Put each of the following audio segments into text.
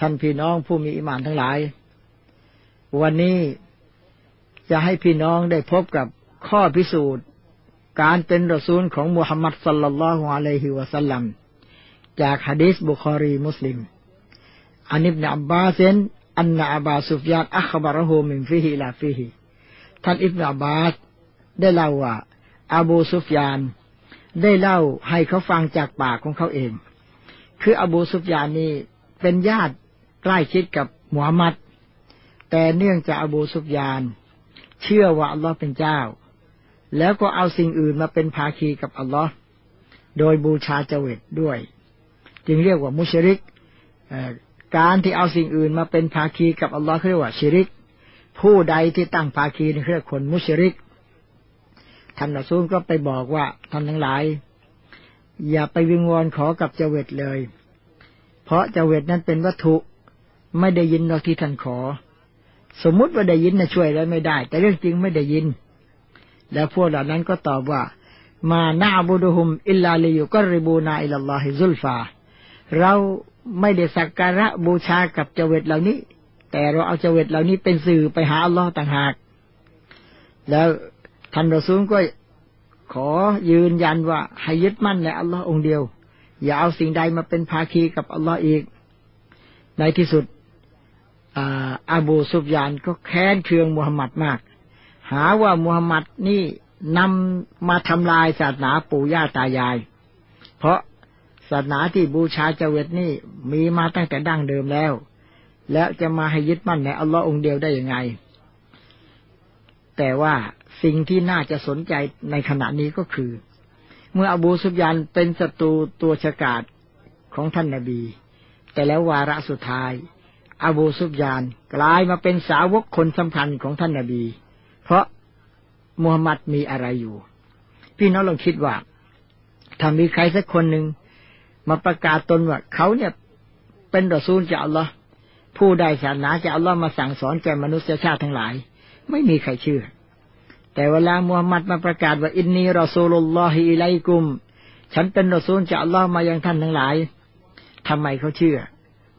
ท่านพี่น้องผู้มีอิมานทั้งหลาย วันนี้จะให้พี่น้องได้พบกับข้อพิสูจน์ การเป็นรอซูลของมุฮัมมัดصلى الله عليه وسلم จากฮะดีษบุคอรีมุสลิมعن ابن عباس أن أبا سفيان أخبره من فيه إلى في ท่านอิบนอับบาสได้เล่าว่าอาบูซุฟยาน ได้เล่าให้เขาฟังจากปากของเขาเอง คืออบูซุฟยานนี่เป็นญาติ ใกล้ชิดกับมุฮัมมัด แต่เนื่องจากอบูซุฟยาน เชื่อว่าอัลลอฮ์เป็นเจ้า แล้วก็เอาสิ่งอื่นมาเป็นภาคีกับอัลลอฮ์โดยบูชาเจวิตด้วย จึงเรียกว่ามุชริกการที่เอาสิ่งอื่นมาเป็นภาคีกับอัลลอฮ์เรียกว่าชิริก ผู้ใดที่ตั้งภาคีนี่เรียกคนมุชริกท่านอัซูลก็ไปบอกว่าท่านทั้งหลาย อย่าไปวิงวอนขอกับเจวิตเลย เพราะเจวิตนั้นเป็นวัตถุ ไม่ได้ยินเราที่ท่านขอ สมมุติว่าได้ยินนะช่วยแล้วไม่ได้ แต่เรื่องจริงไม่ได้ยิน แล้วพวกเหล่านั้นก็ตอบว่า มานาบูดุฮุม อิลลาลิยุกริบูนาอิลลอฮิซุลฟา เราไม่ได้สักการะบูชากับเจวิตเหล่านี้ แต่เราเอาเจวิตเหล่านี้เป็นสื่อไปหาอัลลอฮ์ต่างหาก แล้วท่านรอซูลก็ขอยืนยันว่าให้ยึดมั่นในอัลลอฮ์องเดียว อย่าเอาสิ่งใดมาเป็นภาคีกับอัลลอฮ์อีก ในที่สุด อาบูซุฟยานก็แค้นเคืองมุฮัมหมัดมาก หาว่ามุฮัมหมัดนี่นำมาทำลายศาสนาปู่ย่าตายาย เพราะศาสนาที่บูชาเจวิตนี่มีมาตั้งแต่ดั้งเดิมแล้ว แล้วจะมาให้ยึดมั่นในอัลลอฮ์องเดียวได้ยังไง แต่ว่าสิ่งที่น่าจะสนใจในขณะนี้ก็คือ เมื่ออบูซุบยานเป็นศัตรูตัวฉกาจของท่านนาบี แต่แล้ววาระสุดท้าย อบูซุบยาน กลายมาเป็นสาวกคนสำคัญของท่านนาบี เพราะมูฮัมหมัดมีอะไรอยู่ พี่น้องลองคิดว่าถ้ามีใครสักคนหนึ่งมาประกาศตนว่าเขาเนี่ยเป็นรอซูลจากอัลลอฮ์ผู้ใดศาสนาจากอัลลอฮ์มาสั่งสอนแก่มนุษยชาติทั้งหลาย ไม่มีใครเชื่อ แต่เวลามูฮัมหมัดมาประกาศว่าอินนีรอซูลุลลอฮิอิไลกุม ฉันเป็นรอซูลจากอัลลอฮ์มายังท่านทั้งหลายทำไมเขาเชื่อ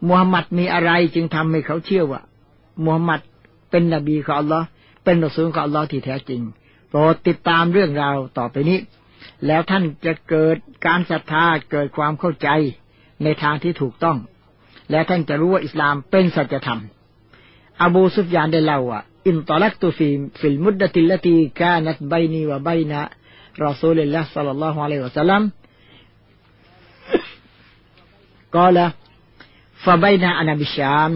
มูฮัมหมัดมีอะไรจึงทำให้เขาเชื่อว่ามูฮัมหมัดเป็นนบีของอัลลอฮ์เป็นรสูลของอัลลอฮ์ที่แท้จริง โปรดติดตามเรื่องราวต่อไปนี้ แล้วท่านจะเกิดการศรัทธาเกิดความเข้าใจในทางที่ถูกต้อง และท่านจะรู้ว่าอิสลามเป็นสัจธรรม อบูซุฟยานได้เล่าว่าانطلقت في المدة التي كانت بيني وبين رسول الله صلى الله عليه وسلم กล่าว فبينا أنا بالشام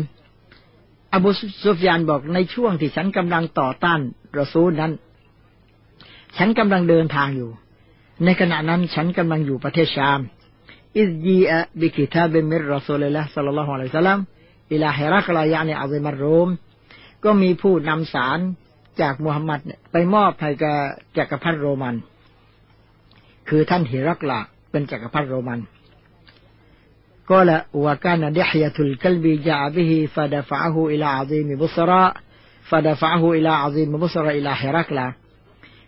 อบูซุฟยานบอกในช่วงที่ฉันกำลังต่อต้านรอซูลนั้น ฉันกำลังเดินทางอยู่ ในขณะนั้นฉันกำลังอยู่ประเทศชาม إذ جيء بكتاب من رسول الله صلى الله عليه وسلم إلى هرقل يعني عظيم الروم ก็มีผู้นำสารจากมุฮัมมัดไปมอบให้กับจักรพรรดิโรมัน คือท่านฮิรักลาเป็นจักรพรรดิโรมัน ก็ละว่าการดิฮยตุลกัลบีจาบิฮิฟาดฟะฮูอิลาอัซีมิบุสระฟาดฟะฮูอิลาอัซีมิบุสระอิลาฮิรักลา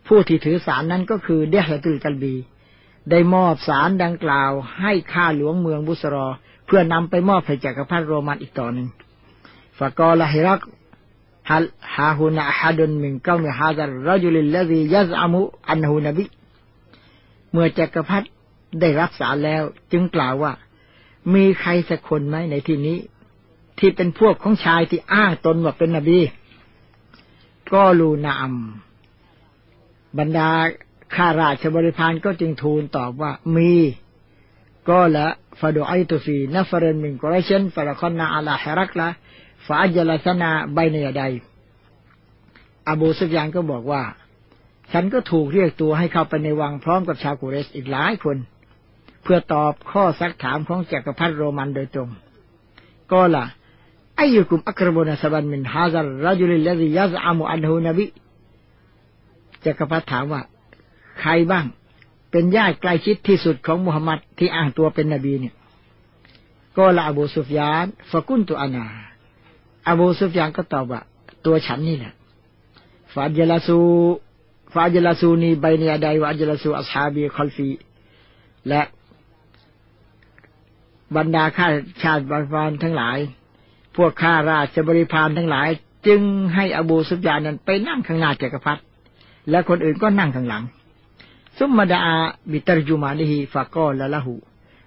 ผู้ที่ถือสารนั้นก็คือเดฮยตุลกัลบี ได้มอบสารดังกล่าวให้ข้าหลวงเมืองบุสรอเพื่อนำไปมอบให้จักรพรรดิโรมันอีกต่อหนึ่งฟะกอลฮิรัก هل ها هنا أحد من قوم هذا الرجل الذي يزعم أنه نبي เมื่อจักรพรรดิได้รับสารแล้ว จึงกล่าวว่า มีใครสักคนไหมในที่นี้ ที่เป็นพวกของชายที่อ้างตนว่าเป็นนบีก็ลูนามบรรดาข้าราชบริพารก็จึงทูลตอบว่ามีก็ละฟาดูไอตุฟีนัฟเรนมินกรเชนฟาละคอนนาอัลาฮรักละฟาจลาสนาใบเนียใด อบูสุฟยานก็บอกว่า ฉันก็ถูกเรียกตัวให้เข้าไปในวังพร้อมกับชาวกุเรสอีกหลายคน เพื่อตอบข้อซักถามของจักรพรรดิโรมันโดยตรงقال أيكم أقرب نسبا من هذا الرجل الذي يزعم أنه نبي จักรพรรดิถามว่า ใครบ้าง เป็นญาติใกล้ชิดที่สุดของมุฮัมมัดที่อ้างตัวเป็นนบีเนี่ยقال أبو سفيان فقلت أنا อบูซุฟยานก็ตอบว่าตัวฉันนี่แหละفأجلسو فأجلسوني بين يديه وأجلسوا أصحابي خلفي และ บรรดาข้าราชบริพารทั้งหลาย พวกข้าราชบริพารทั้งหลาย จึงให้อบูสุฟยานนั้นไปนั่งข้างหน้าจักรพรรดิและคนอื่นก็นั่งข้างหลัง ثم دعا بترجمانه فقال له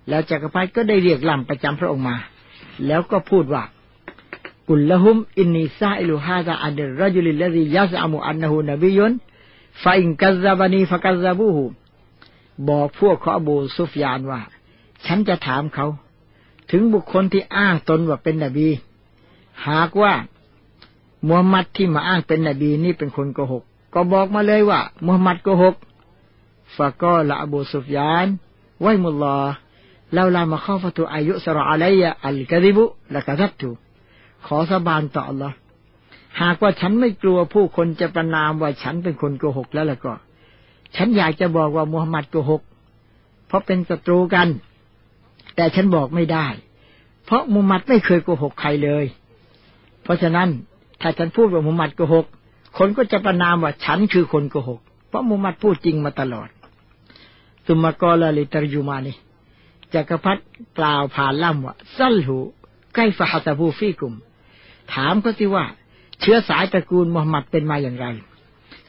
แล้วจักรพรรดิก็ได้เรียกล่ามประจำพระองค์มา แล้วก็พูดว่าقل لهم إني سائل هذا عن الرجل الذي يزعم أنه نبيฟาอินกัซซาบานีฟะกัซซาบูหูบอกพวกขาอบูซุฟยานว่า ฉันจะถามเขา ถึงบุคคลที่อ้างตนว่าเป็นนบี หากว่ามูฮัมหมัดที่มาอ้างเป็นนบีนี่เป็นคนโกหก ก็บอกมาเลยว่ามูฮัมหมัดโกหกฟะก็ละอบูซุฟยานไว้มุลลอแล้วลามาข้าฟตุอายุสระอะไรยะอัลกะดิบุละกะทับถูขอสาบานต่อ Allah หากว่าฉันไม่กลัวผู้คนจะประนามว่าฉันเป็นคนโกหกแล้วล่ะก็ ฉันอยากจะบอกว่ามุฮัมหมัดโกหก เพราะเป็นศัตรูกัน แต่ฉันบอกไม่ได้ เพราะมุมัดไม่เคยโกหกใครเลย เพราะฉะนั้นถ้าฉันพูดว่ามุมัดโกหก คนก็จะประนามว่าฉันคือคนโกหก เพราะมุมัดพูดจริงมาตลอดสุมากอลลิตรยูมานีจักรพรรดิกล่าวผ่านล่ำว่าซัลหูไกล้ฟะฮัตบูฟีกุม ถามก็สิว่า เชื้อสายตระกูลมุฮัมมัดเป็นมาอย่างไร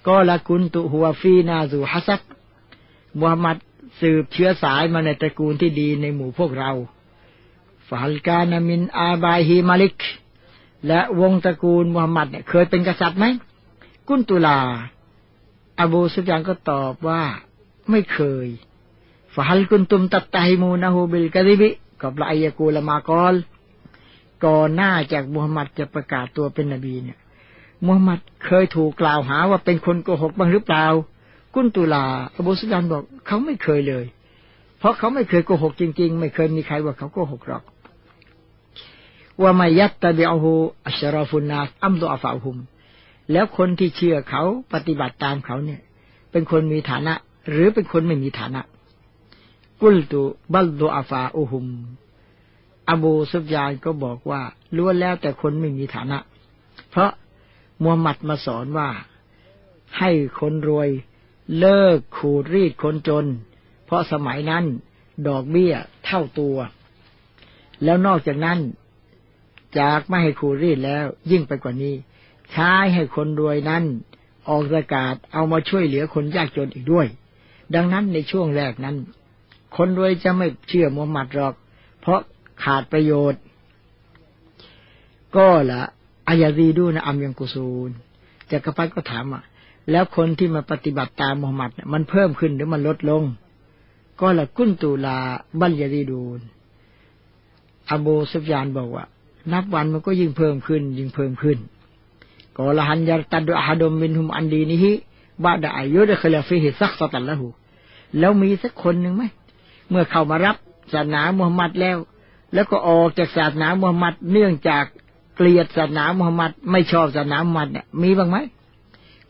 ก็ละกุนตุหัวฟีนาซูฮัสักมุฮัมมัด สืบเชื้อสายมาในตระกูลที่ดีในหมู่พวกเราฟาลกานามินอาบายฮีมาลิก และวงตระกูลมุฮัมมัดเนี่ยเคยเป็นกษัตริย์ไหม กุนตุลา อบูสุฟยานก็ตอบว่าไม่เคยฟาลกุนตุมตัตตมูนะฮูบิลกะดิบิกับละอายกูลมากอลก่อนหน้าจากมุฮัมมัดจะประกาศตัวเป็นนบีเนี่ยมุฮัมมัดเคยถูกกล่าวหาว่าเป็นคนโกหกบ้างหรือเปล่า กุนตุลาอบูสุดานบอกเขาไม่เคยเลย เพราะเขาไม่เคยโกหกจริง ๆ ไม่เคยมีใครว่าเขาโกหกหรอกว่าไม่ยัตตะเบียหูอัชรอฟุนนาอัมดุอาฟาหุม แล้วคนที่เชื่อเขาปฏิบัติตามเขาเนี่ย เป็นคนมีฐานะ หรือเป็นคนไม่มีฐานะ กุลตุบัลดุอาฟาอุหุม อบูซุฟยานก็บอกว่าล้วนแล้วแต่คนไม่มีฐานะ เพราะมูฮัมหมัดมาสอนว่าให้คนรวย เลิกขูดรีดคนจน เพราะสมัยนั้นดอกเบี้ยเท่าตัว แล้วนอกจากนั้น จากไม่ให้ขูดรีดแล้วยิ่งไปกว่านี้ ใช้ให้คนรวยนั้น ออกประกาศเอามาช่วยเหลือคนยากจนอีกด้วย ดังนั้นในช่วงแรกนั้น คนรวยจะไม่เชื่อมูฮัมหมัดหรอก เพราะขาดประโยชน์ ก็ละอายาซีดูนะอัมยังกุซูลจักรพรรดิก็ถามอะ แล้วคนที่มาปฏิบัติตามมุฮัมมัดมันเพิ่มขึ้นหรือมันลดลง ก็ละกุนตูลาบัลยาดีดูนอบูซุฟยานบอกว่า นับวันมันก็ยิ่งเพิ่มขึ้น ยิ่งเพิ่มขึ้นก็ละหันยาตัดอาดมมินหุมอันดีนี้ฮิบาดอายุได้เคลฟิฮิซักสตันละหูแล้วมีสักคนหนึ่งไหมเมื่อเข้ามารับศาสนามุฮัมมัดแล้ว แล้วก็ออกจากศาสนามุฮัมมัดเนื่องจากเกลียดศาสนามุฮัมมัดไม่ชอบศาสนามุฮัมมัดเนี่ยมีบ้างไหม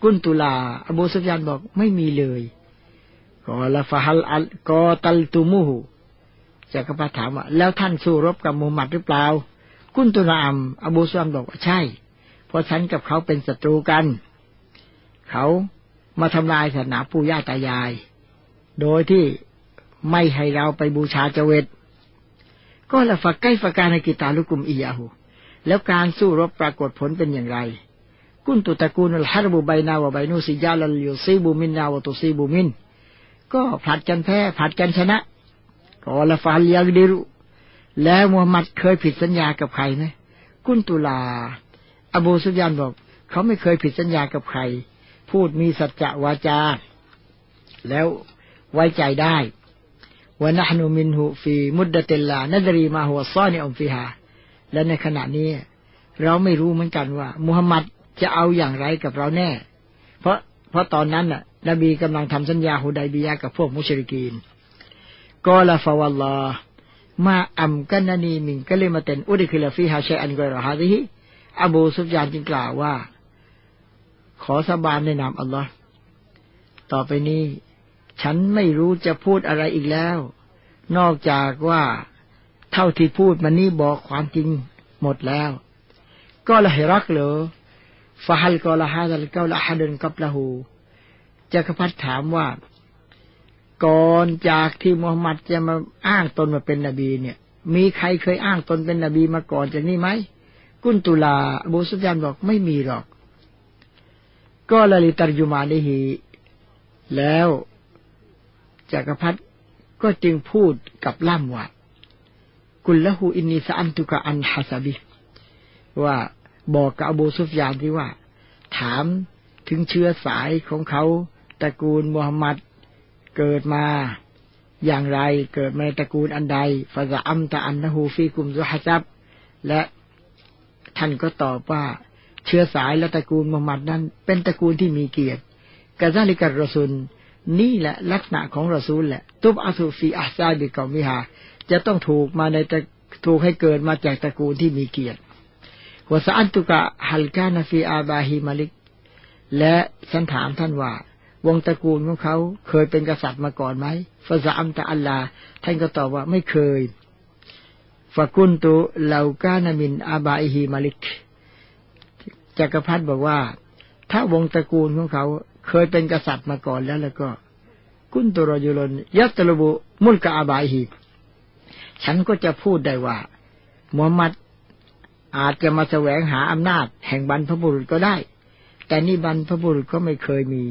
กุนตุลา อบูสุฟยานบอกไม่มีเลยก็ละฟะฮัลอัลกอตัลตูมูฮูจักรพรรดิถามว่าแล้วท่านสู้รบกับมุฮัมมัดหรือเปล่า กุนตุลาอัมอบูสุฟยานบอกว่าใช่ เพราะฉันกับเขาเป็นศัตรูกัน เขามาทำลายศาสนาปู่ย่าตายาย โดยที่ไม่ให้เราไปบูชาเจวิตก็ละฝักใกล้ฝักการในกิตาลุกุมอียาหูแล้วการสู้รบปรากฏผลเป็นอย่างไร กุนตุตะกูนุลฮารบุไบนาวะไบนูซิยาลลยูซีบูมินนาวตุซีบูมินก็ผลัดกันแพ้ผลัดกันชนะก็ละฟาลยากดิรุแล้วมูฮัมหมัดเคยผิดสัญญากับใครไหมกุนตุลา อบูสุยานบอก เขาไม่เคยผิดสัญญากับใคร พูดมีสัจจะวาจา แล้วไว้ใจได้วนะฮนุมินหุฟีมุดดติลลานดรีมาหัวซ้อนในองฟิฮาและในขณะนี้ เราไม่รู้เหมือนกันว่ามุฮัมมัด จะเอาอย่างไรกับเราแน่ เพราะเพราะตอนนั้นน่ะ นบีกำลังทำสัญญาฮุดายบียากับพวกมุชริกีนก็ละฟาวลลอมาอัมกันนานีมิงก็เลยมาเต็นอุดิคิลฟีฮาชัยอันกอรฮาดิฮิอบูซุฟยานจึงกล่าวว่า ขอสาบานในนามอัลลอฮ์ต่อไปนี้ ฉันไม่รู้จะพูดอะไรอีกแล้ว นอกจากว่าเท่าที่พูดมันนี่บอกความจริงหมดแล้ว ก็ละเหรักเหรอ ฟาฮัลก็ละฮาดัลก็ละฮาดินกับละหูจักรพรรดิถามว่า ก่อนจากที่มุฮัมมัดจะมาอ้างตนมาเป็นนบีเนี่ย มีใครเคยอ้างตนเป็นนบีมาก่อนจากนี้ไหม กุนตุลาอบูสุยานบอกไม่มีหรอก ก็ละลิตรยุมานิฮีแล้วจักรพรรดิก็จึงพูดกับล่ามว่าقل له إني سألتك عن حسبه ว่า บอกกับอบูซุฟยานที่ว่า ถามถึงเชื้อสายของเขาตระกูลมูฮัมหมัดเกิดมาอย่างไรเกิดมาตระกูลอันใดفزعمت أنه فيكم ذو حسب และท่านก็ตอบว่า เชื้อสายและตระกูลมูฮัมหมัดนั้น เป็นตระกูลที่มีเกียรติكذلك الرسل นี่แหละลักษณะของรอซูลแหละ تبعث في أحساب قومهاจะต้องถูกมาในถูกให้เกิดมาจากตระกูลที่มีเกียรติ วสอันตุกะฮัลกานาฟีอาบาฮิมาลิกและฉันถามท่านว่า วงตระกูลของเขาเคยเป็นกษัตริย์มาก่อนไหมฟาซาอัมตะอัลลา ท่านก็ตอบว่าไม่เคยฟากุนตุเลากานามิน อาบาฮิมาลิก จักรพรรดิบอกว่า ถ้าวงตระกูลของเขา เคยเป็นกษัตริย์มาก่อนแล้วแล้วก็ กุนตุรยุลนยัตลบุมุลกาอาบาฮิฉันก็จะพูดได้ว่ามูฮัมหมัด อาจจะมาแสวงหาอำนาจแห่งบรรพบุรุษก็ได้ แต่นี่บรรพบุรุษก็ไม่เคยมี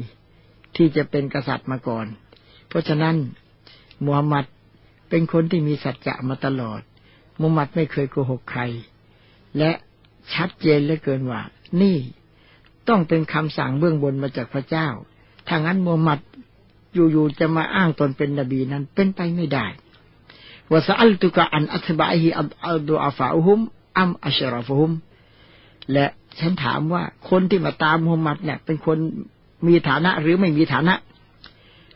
ที่จะเป็นกษัตริย์มาก่อน เพราะฉะนั้นมูฮัมหมัดเป็นคนที่มีสัจจะมาตลอดมูฮัมหมัดไม่เคยโกหกใคร และชัดเจนเหลือเกินว่า นี่ต้องเป็นคำสั่งเบื้องบนมาจากพระเจ้า ถ้างั้นมูฮัมหมัดอยู่ๆจะมาอ้างตนเป็นนบีนั้นเป็นไปไม่ได้วสอัลตุกะอันอัตบะฮิอัลดูอาฟาอุฮุม อัมอัชรอฟุม และฉันถามว่าคนที่มาตามมุฮัมมัดเนี่ย เป็นคนมีฐานะหรือไม่มีฐานะ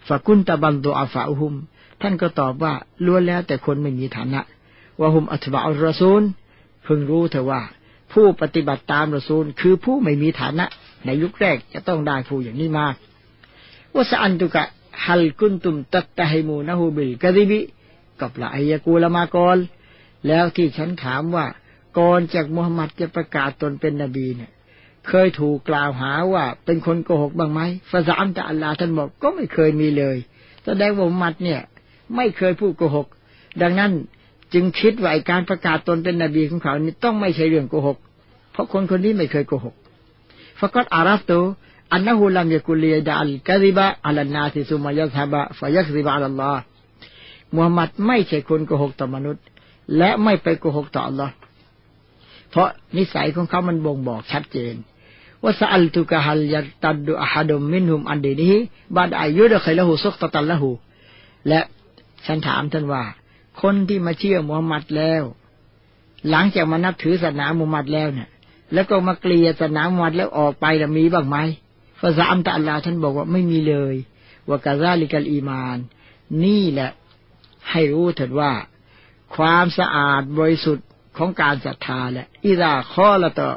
ฝากุนตะบันโดอาฟาอุฮุม ท่านก็ตอบว่าล้วนแล้วแต่คนไม่มีฐานะว่าฮุมอัตบะอัลรอซูลเพิ่งรู้เถอว่า ผู้ปฏิบัติตามรอซูล คือผู้ไม่มีฐานะ ในยุคแรกจะต้องได้ผู้อย่างนี้มากว่าสอันตุกะฮัลกุนตุมตัตตะฮิมูนะฮูบิลกะดิบิกับละอายกูละมากรแล้วที่ฉันถามว่า ก่อนจากมุฮัมหมัดจะประกาศตนเป็นนบีเนี่ย เคยถูกกล่าวหาว่าเป็นคนโกหกบ้างไหมฟาซามแต่อัลลาท่านบอกก็ไม่เคยมีเลยแสดงว่ามุฮัมมัดเนี่ย ไม่เคยพูดโกหก ดังนั้นจึงคิดว่าการประกาศตนเป็นนบีของเขานี่ต้องไม่ใช่เรื่องโกหก เพราะคนคนนี้ไม่เคยโกหกฟะกัดอารัฟโตอันนั้นฮูลัมยกุลีดะอัลกะริบะอัลนาติซุมายะฮะบะฟายักริบะอัลลอฮ์มุฮัมหมัดไม่ใช่คนโกหกต่อมนุษย์ และไม่ไปโกหกต่ออัลลอฮ์ เพราะนิสัยของเขามันบ่งบอกชัดเจนว่าสัลตุกะฮัลยัตัดดุอะฮัดุมมินหุมอันเดนี้บาดอายุดะเคยละหูซุกตะตันละหูและฉันถามท่านว่า คนที่มาเชื่อมุฮัมมัดแล้ว หลังจากมานับถือศาสนามุฮัมมัดแล้วเนี่ย แล้วก็มาเกลียศาสนามุฮัมมัดแล้วออกไปแล้วมีบ้างไหมฟาซาอัมตะอัลลาท่านบอกว่าไม่มีเลยว่ากาซาลิกัลอีมาน นี่แหละให้รู้เถิดว่า ความสะอาดบริสุทธิ์ ของการศรัทธาแหละอิราข้อละต่อ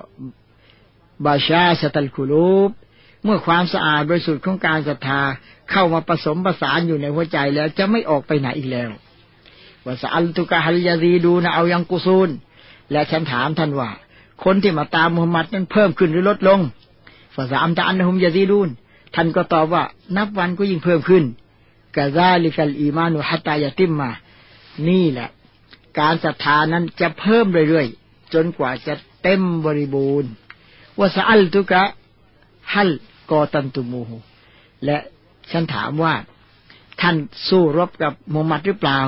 บาชาสตัลคุลูบเมื่อความสะอาดบริสุทธิ์ของการศรัทธาเข้ามาผสมประสานอยู่ในหัวใจแล้วจะไม่ออกไปไหนอีกแล้วว่าสอัลตุกะฮัลยาดีดูนะเอายังกุซูล และฉันถามท่านว่า คนที่มาตามมุฮัมมัดนั้นเพิ่มขึ้นหรือลดลงฟาซาอัมตะอันฮุมยาดีดูนท่านก็ตอบว่านับวันก็ยิ่งเพิ่มขึ้นกะซาลิกัลอีมานุฮัตตายาติมมา นี่แหละ การศรัทธานั้นจะเพิ่มเรื่อยๆ จนกว่าจะเต็มบริบูรณ์วาสอัลตุกะฮัลกอตันตุมูและฉันถามว่า ท่านสู้รบกับมุฮัมหมัดหรือเปล่า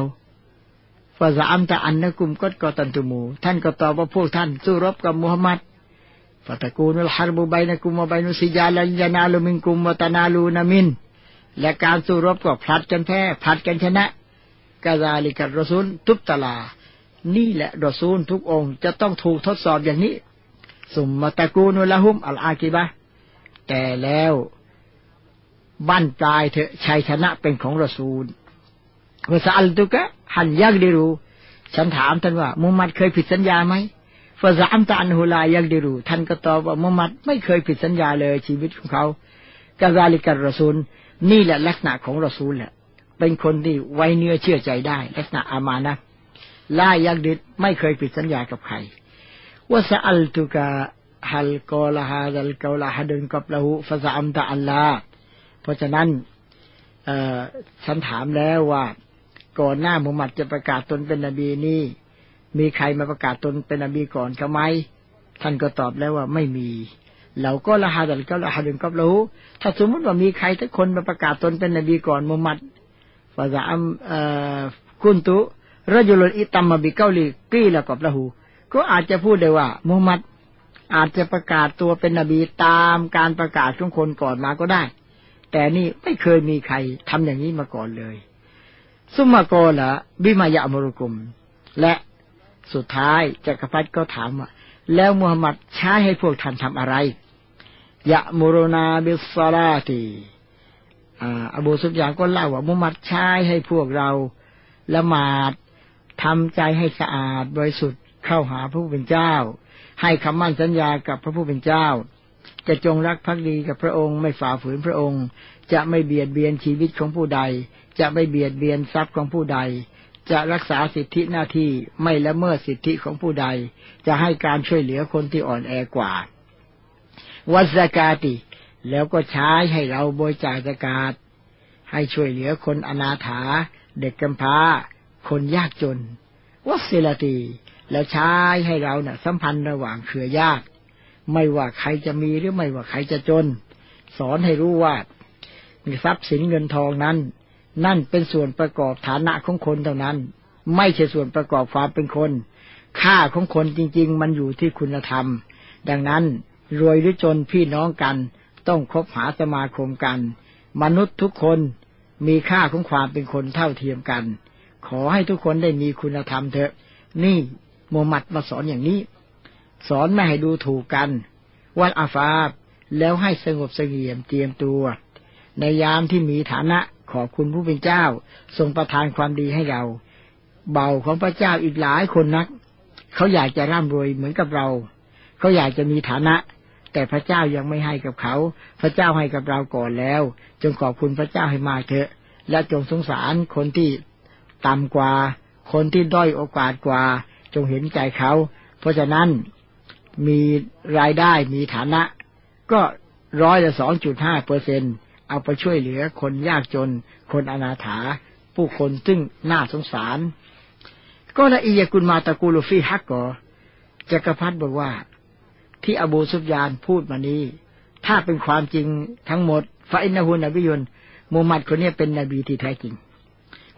ฟาซาอัมตะอันนะกุมก็กอตันตุมู ท่านก็ตอบว่าพวกท่านสู้รบกับมุฮัมหมัดฟาตะกูนุลฮารบุบัยนะกุมวะบัยนุสิจาลันยานาลุมินกุมวะตานาลูนามิน และการสู้รบก็ผลัดกันแพ้ผลัดกันชนะ กาซาลิกัรซูลทุบตลา นี่แหละรอซูลทุกองค์จะต้องถูกทดสอบอย่างนี้ สุมมาตะกูนุละหุมอัลอากิบะแต่แล้วบ้านปลายเถอะชัยชนะเป็นของรอซูลเมื่อสัลตุกะหันยักดิรู ฉันถามท่านว่ามุมัดเคยผิดสัญญาไหมฟาซามตานฮุลายักดิรู ท่านก็ตอบว่ามุมัดไม่เคยผิดสัญญาเลยชีวิตของเขากาซาลิกัรรซูลนี่แหละลักษณะของรอซูลแหละ เป็นคนที่ไว้เนื้อเชื่อใจได้ ลักษณะอามานะล่ายักดิดไม่เคยผิดสัญญากับใครว่าสอัลตุกะฮัลกอลาฮาดัลกอลาฮัดุนกับละหูฟาซาอัมตะอัลลาเพราะฉะนั้นฉันถามแล้วว่า ก่อนหน้ามุฮัมมัดจะประกาศตนเป็นนบีนี่ มีใครมาประกาศตนเป็นนบีก่อนเขาไหมท่านก็ตอบแล้วว่าไม่มีเราก็ละฮาดัลก็ละฮาดึงกับเราถ้าสมมติว่ามีใครทักคนมาประกาศตนเป็นนบีก่อนมุฮัมมัด ฟาซาอัมกุนตุรจุลอิตัมาบิเกาลีกี้ละกับละหูก็อาจจะพูดได้ว่ามุฮัมมัดอาจจะประกาศตัวเป็นนบีตามการประกาศของคนก่อนมาก็ได้ แต่นี่ไม่เคยมีใครทำอย่างนี้มาก่อนเลย ซุมมาโกละบิมายะมรุกุม และสุดท้ายจักรพรรดิก็ถามว่าแล้วมุฮัมมัดใช้ให้พวกท่านทำอะไรยะมุรนาบิสลาตี อบูสุฟยานก็เล่าว่ามุฮัมมัดใช้ให้พวกเราละหมาดทำใจให้สะอาดบริสุทธิ์เข้าหาพระผู้เป็นเจ้า ให้คำมั่นสัญญากับพระผู้เป็นเจ้า จะจงรักภักดีกับพระองค์ไม่ฝ่าฝืนพระองค์ จะไม่เบียดเบียนชีวิตของผู้ใด จะไม่เบียดเบียนทรัพย์ของผู้ใด จะรักษาสิทธิหน้าที่ไม่ละเมิดสิทธิของผู้ใด จะให้การช่วยเหลือคนที่อ่อนแอกว่าวัสกาติ แล้วก็ใช้ให้เราบริจาคสกาศ ให้ช่วยเหลือคนอนาถา เด็กกำพร้า คนยากจน วัสลตี แล้วใช้ให้เราเนะ่ะ สัมพันธ์ระหว่างเครือญาติไม่ว่าใครจะมีหรือไม่ว่าใครจะจน สอนให้รู้ว่า มีทรัพย์สินเงินทองนั้น นั่นเป็นส่วนประกอบฐานะของคนเท่านั้น ไม่ใช่ส่วนประกอบความเป็นคน ค่าของคนจริง ๆ มันอยู่ที่คุณธรรม ดังนั้นรวยหรือจนพี่น้องกัน ต้องคบหาสมาคมกัน มนุษย์ทุกคนมีค่าของความเป็นคนเท่าเทียมกัน ขอให้ทุกคนได้มีคุณธรรมเถอะ นี่โมหมัดมาสอนอย่างนี้ สอนไม่ให้ดูถูกกันวันอาฟาบแล้วให้สงบเสงี่ยมเตรียมตัว ในยามที่มีฐานะขอบคุณผู้เป็นเจ้า ทรงประทานความดีให้เรา เบาของพระเจ้าอีกหลายคนนัก เขาอยากจะร่ำรวยเหมือนกับเรา เขาอยากจะมีฐานะ แต่พระเจ้ายังไม่ให้กับเขา พระเจ้าให้กับเราก่อนแล้ว จงขอบคุณพระเจ้าให้มากเถอะ และจงสงสารคนที่ต่ำกว่า คนที่ด้อยโอกาสกว่า จงเห็นใจเขา เพราะฉะนั้นมีรายได้มีฐานะ ก็ร้อยละสองจุดห้าเปอร์เซ็นเอาไปช่วยเหลือคนยากจน คนอนาถา ผู้คนซึ่งน่าสงสาร ก็ละอียกุลมาตะกูลฟีฮักก่อจักรพัฒบอกว่า ที่อบูซุฟยานพูดมานี้ ถ้าเป็นความจริงทั้งหมดฟาอินนาฮูนบิยุนมูฮัมหมัดคนนี้เป็นนบีที่แท้จริง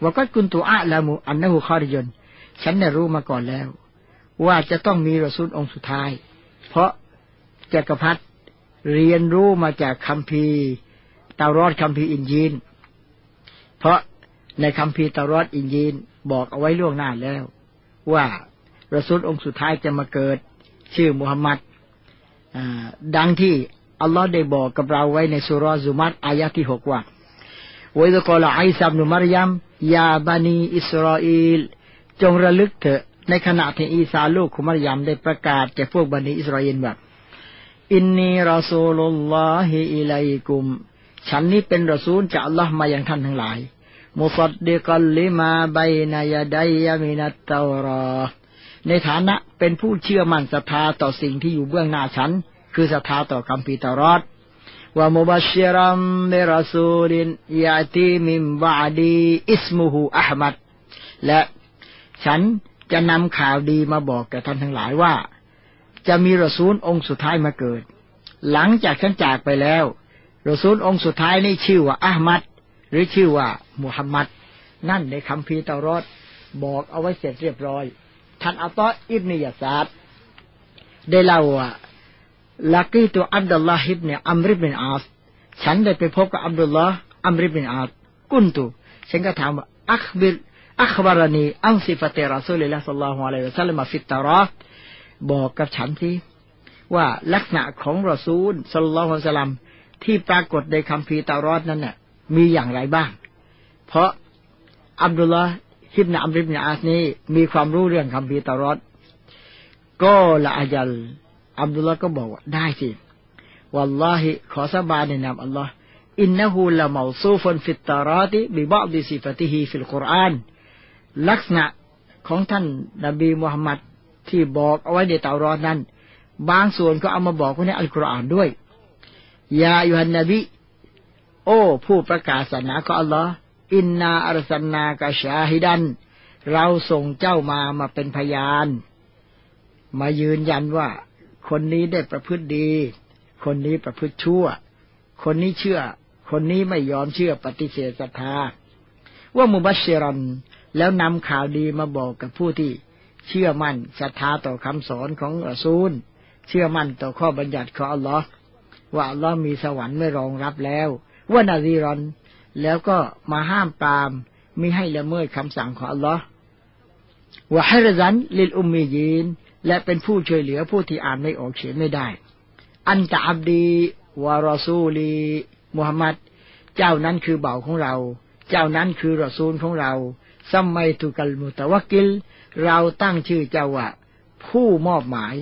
ว่าก็กุนตัวอะละมูอันนะฮูคอริยนฉันได้รู้มาก่อนแล้ว ว่าจะต้องมีรอซูลองค์สุดท้าย เพราะจักรพรรดิเรียนรู้มาจากคัมภีร์ตารอดคัมภีร์อินยีน เพราะในคัมภีร์ตารอดอินยีนบอกเอาไว้ล่วงหน้าแล้ว ว่ารอซูลองค์สุดท้ายจะมาเกิด ชื่อมุฮัมมัด ดังที่อัลลอฮ์ได้บอกกับเราไว้ในสุรซุมัตอายะที่หกว่าوإذ قال عيسى ابن مريم يا بني إسرائيل จงระลึกเถอะในขณะที่อีสาลูกของมารยมได้ประกาศแก่พวกบันิอิสราเอลว่าإني رسول الله إليكم ฉันนี้เป็นรอซูลจากอัลลอฮ์มาอย่างท่านทั้งหลายمصدقا لما بين يدي من التوراة ในฐานะเป็นผู้เชื่อมั่นศรัทธาต่อสิ่งที่อยู่เบื้องหน้าฉัน คือศรัทธาต่อคัมภีร์เตารอตومبشرا برسول يأتي من بعدي اسمه أحمد และฉันจะนำข่าวดีมาบอกแก่ท่านทั้งหลายว่า จะมีรสูลองค์สุดท้ายมาเกิด หลังจากฉันจากไปแล้วรสูลองค์สุดท้ายนี่ชื่อว่าอะหมัดหรือชื่อว่ามุฮัมมัดนั่นในคัมภีร์เตารอตบอกเอาไว้เสร็จเรียบร้อย ท่านอัตออิบนียาซาดได้เล่าว่าلقيت عبد الله بن عمرو بن العاصฉันได้ไปพบกับอับดุลลาห์อัมริบินอาสقلتฉันก็ถามว่าأخبر أخبرني عن صفة رسول الله صلى الله عليه وسلم في التوراةบอกกับฉันที่ว่าลักษณะของรอซูลصلى الله عليه وسلمที่ปรากฏในคัมภีร์ตารอดนั้นน่ะมีอย่างไรบ้าง เพราะอับดุลลาห์ ฮิบนาอัมริบนาอาสนี้มีความรู้เรื่องคัมภีร์ตารอดقال أجلอับดุลลาห์ก็บอกว่าได้สิواللهขอสาบานในนามอัลลอฮ์إنه لموصوف في التوراة ببعض صفته في القرآنลักษณะของท่านนบีมุฮัมมัดที่บอกเอาไว้ในตารอดนั้น บางส่วนก็เอามาบอกไว้ในอัลกุรอานด้วยيا أيها النبيโอ้ ผู้ประกาศศาสนาของอัลลอฮ์ อินนาอัลสันนากะชาฮิดัน เราส่งเจ้ามามาเป็นพยาน มายืนยันว่า คนนี้ได้ประพฤติดี คนนี้ประพฤติชั่ว คนนี้เชื่อ คนนี้ไม่ยอมเชื่อปฏิเสธศรัทธา ว่ามุบัชเชรันแล้วนำข่าวดีมาบอกกับผู้ที่เชื่อมั่นศรัทธาต่อคำสอนของอัซูล เชื่อมั่นต่อข้อบัญญัติของอัลลอฮ์ว่าอัลลอฮ์มีสวรรค์ไว้รองรับแล้ว ونذيرا แล้วก็มาห้ามปรามมิให้ละเมิดคำสั่งของอัลลอฮ์وحرزا للأميين และเป็นผู้ช่วยเหลือผู้ที่อ่านไม่ออกเขียนไม่ได้ أنت عبدي ورسوليมุฮัมมัดเจ้านั้นคือบ่าวของเรา เจ้านั้นคือรอซูลของเราسميتك المتوكل เราตั้งชื่อเจ้าว่าผู้มอบหมาย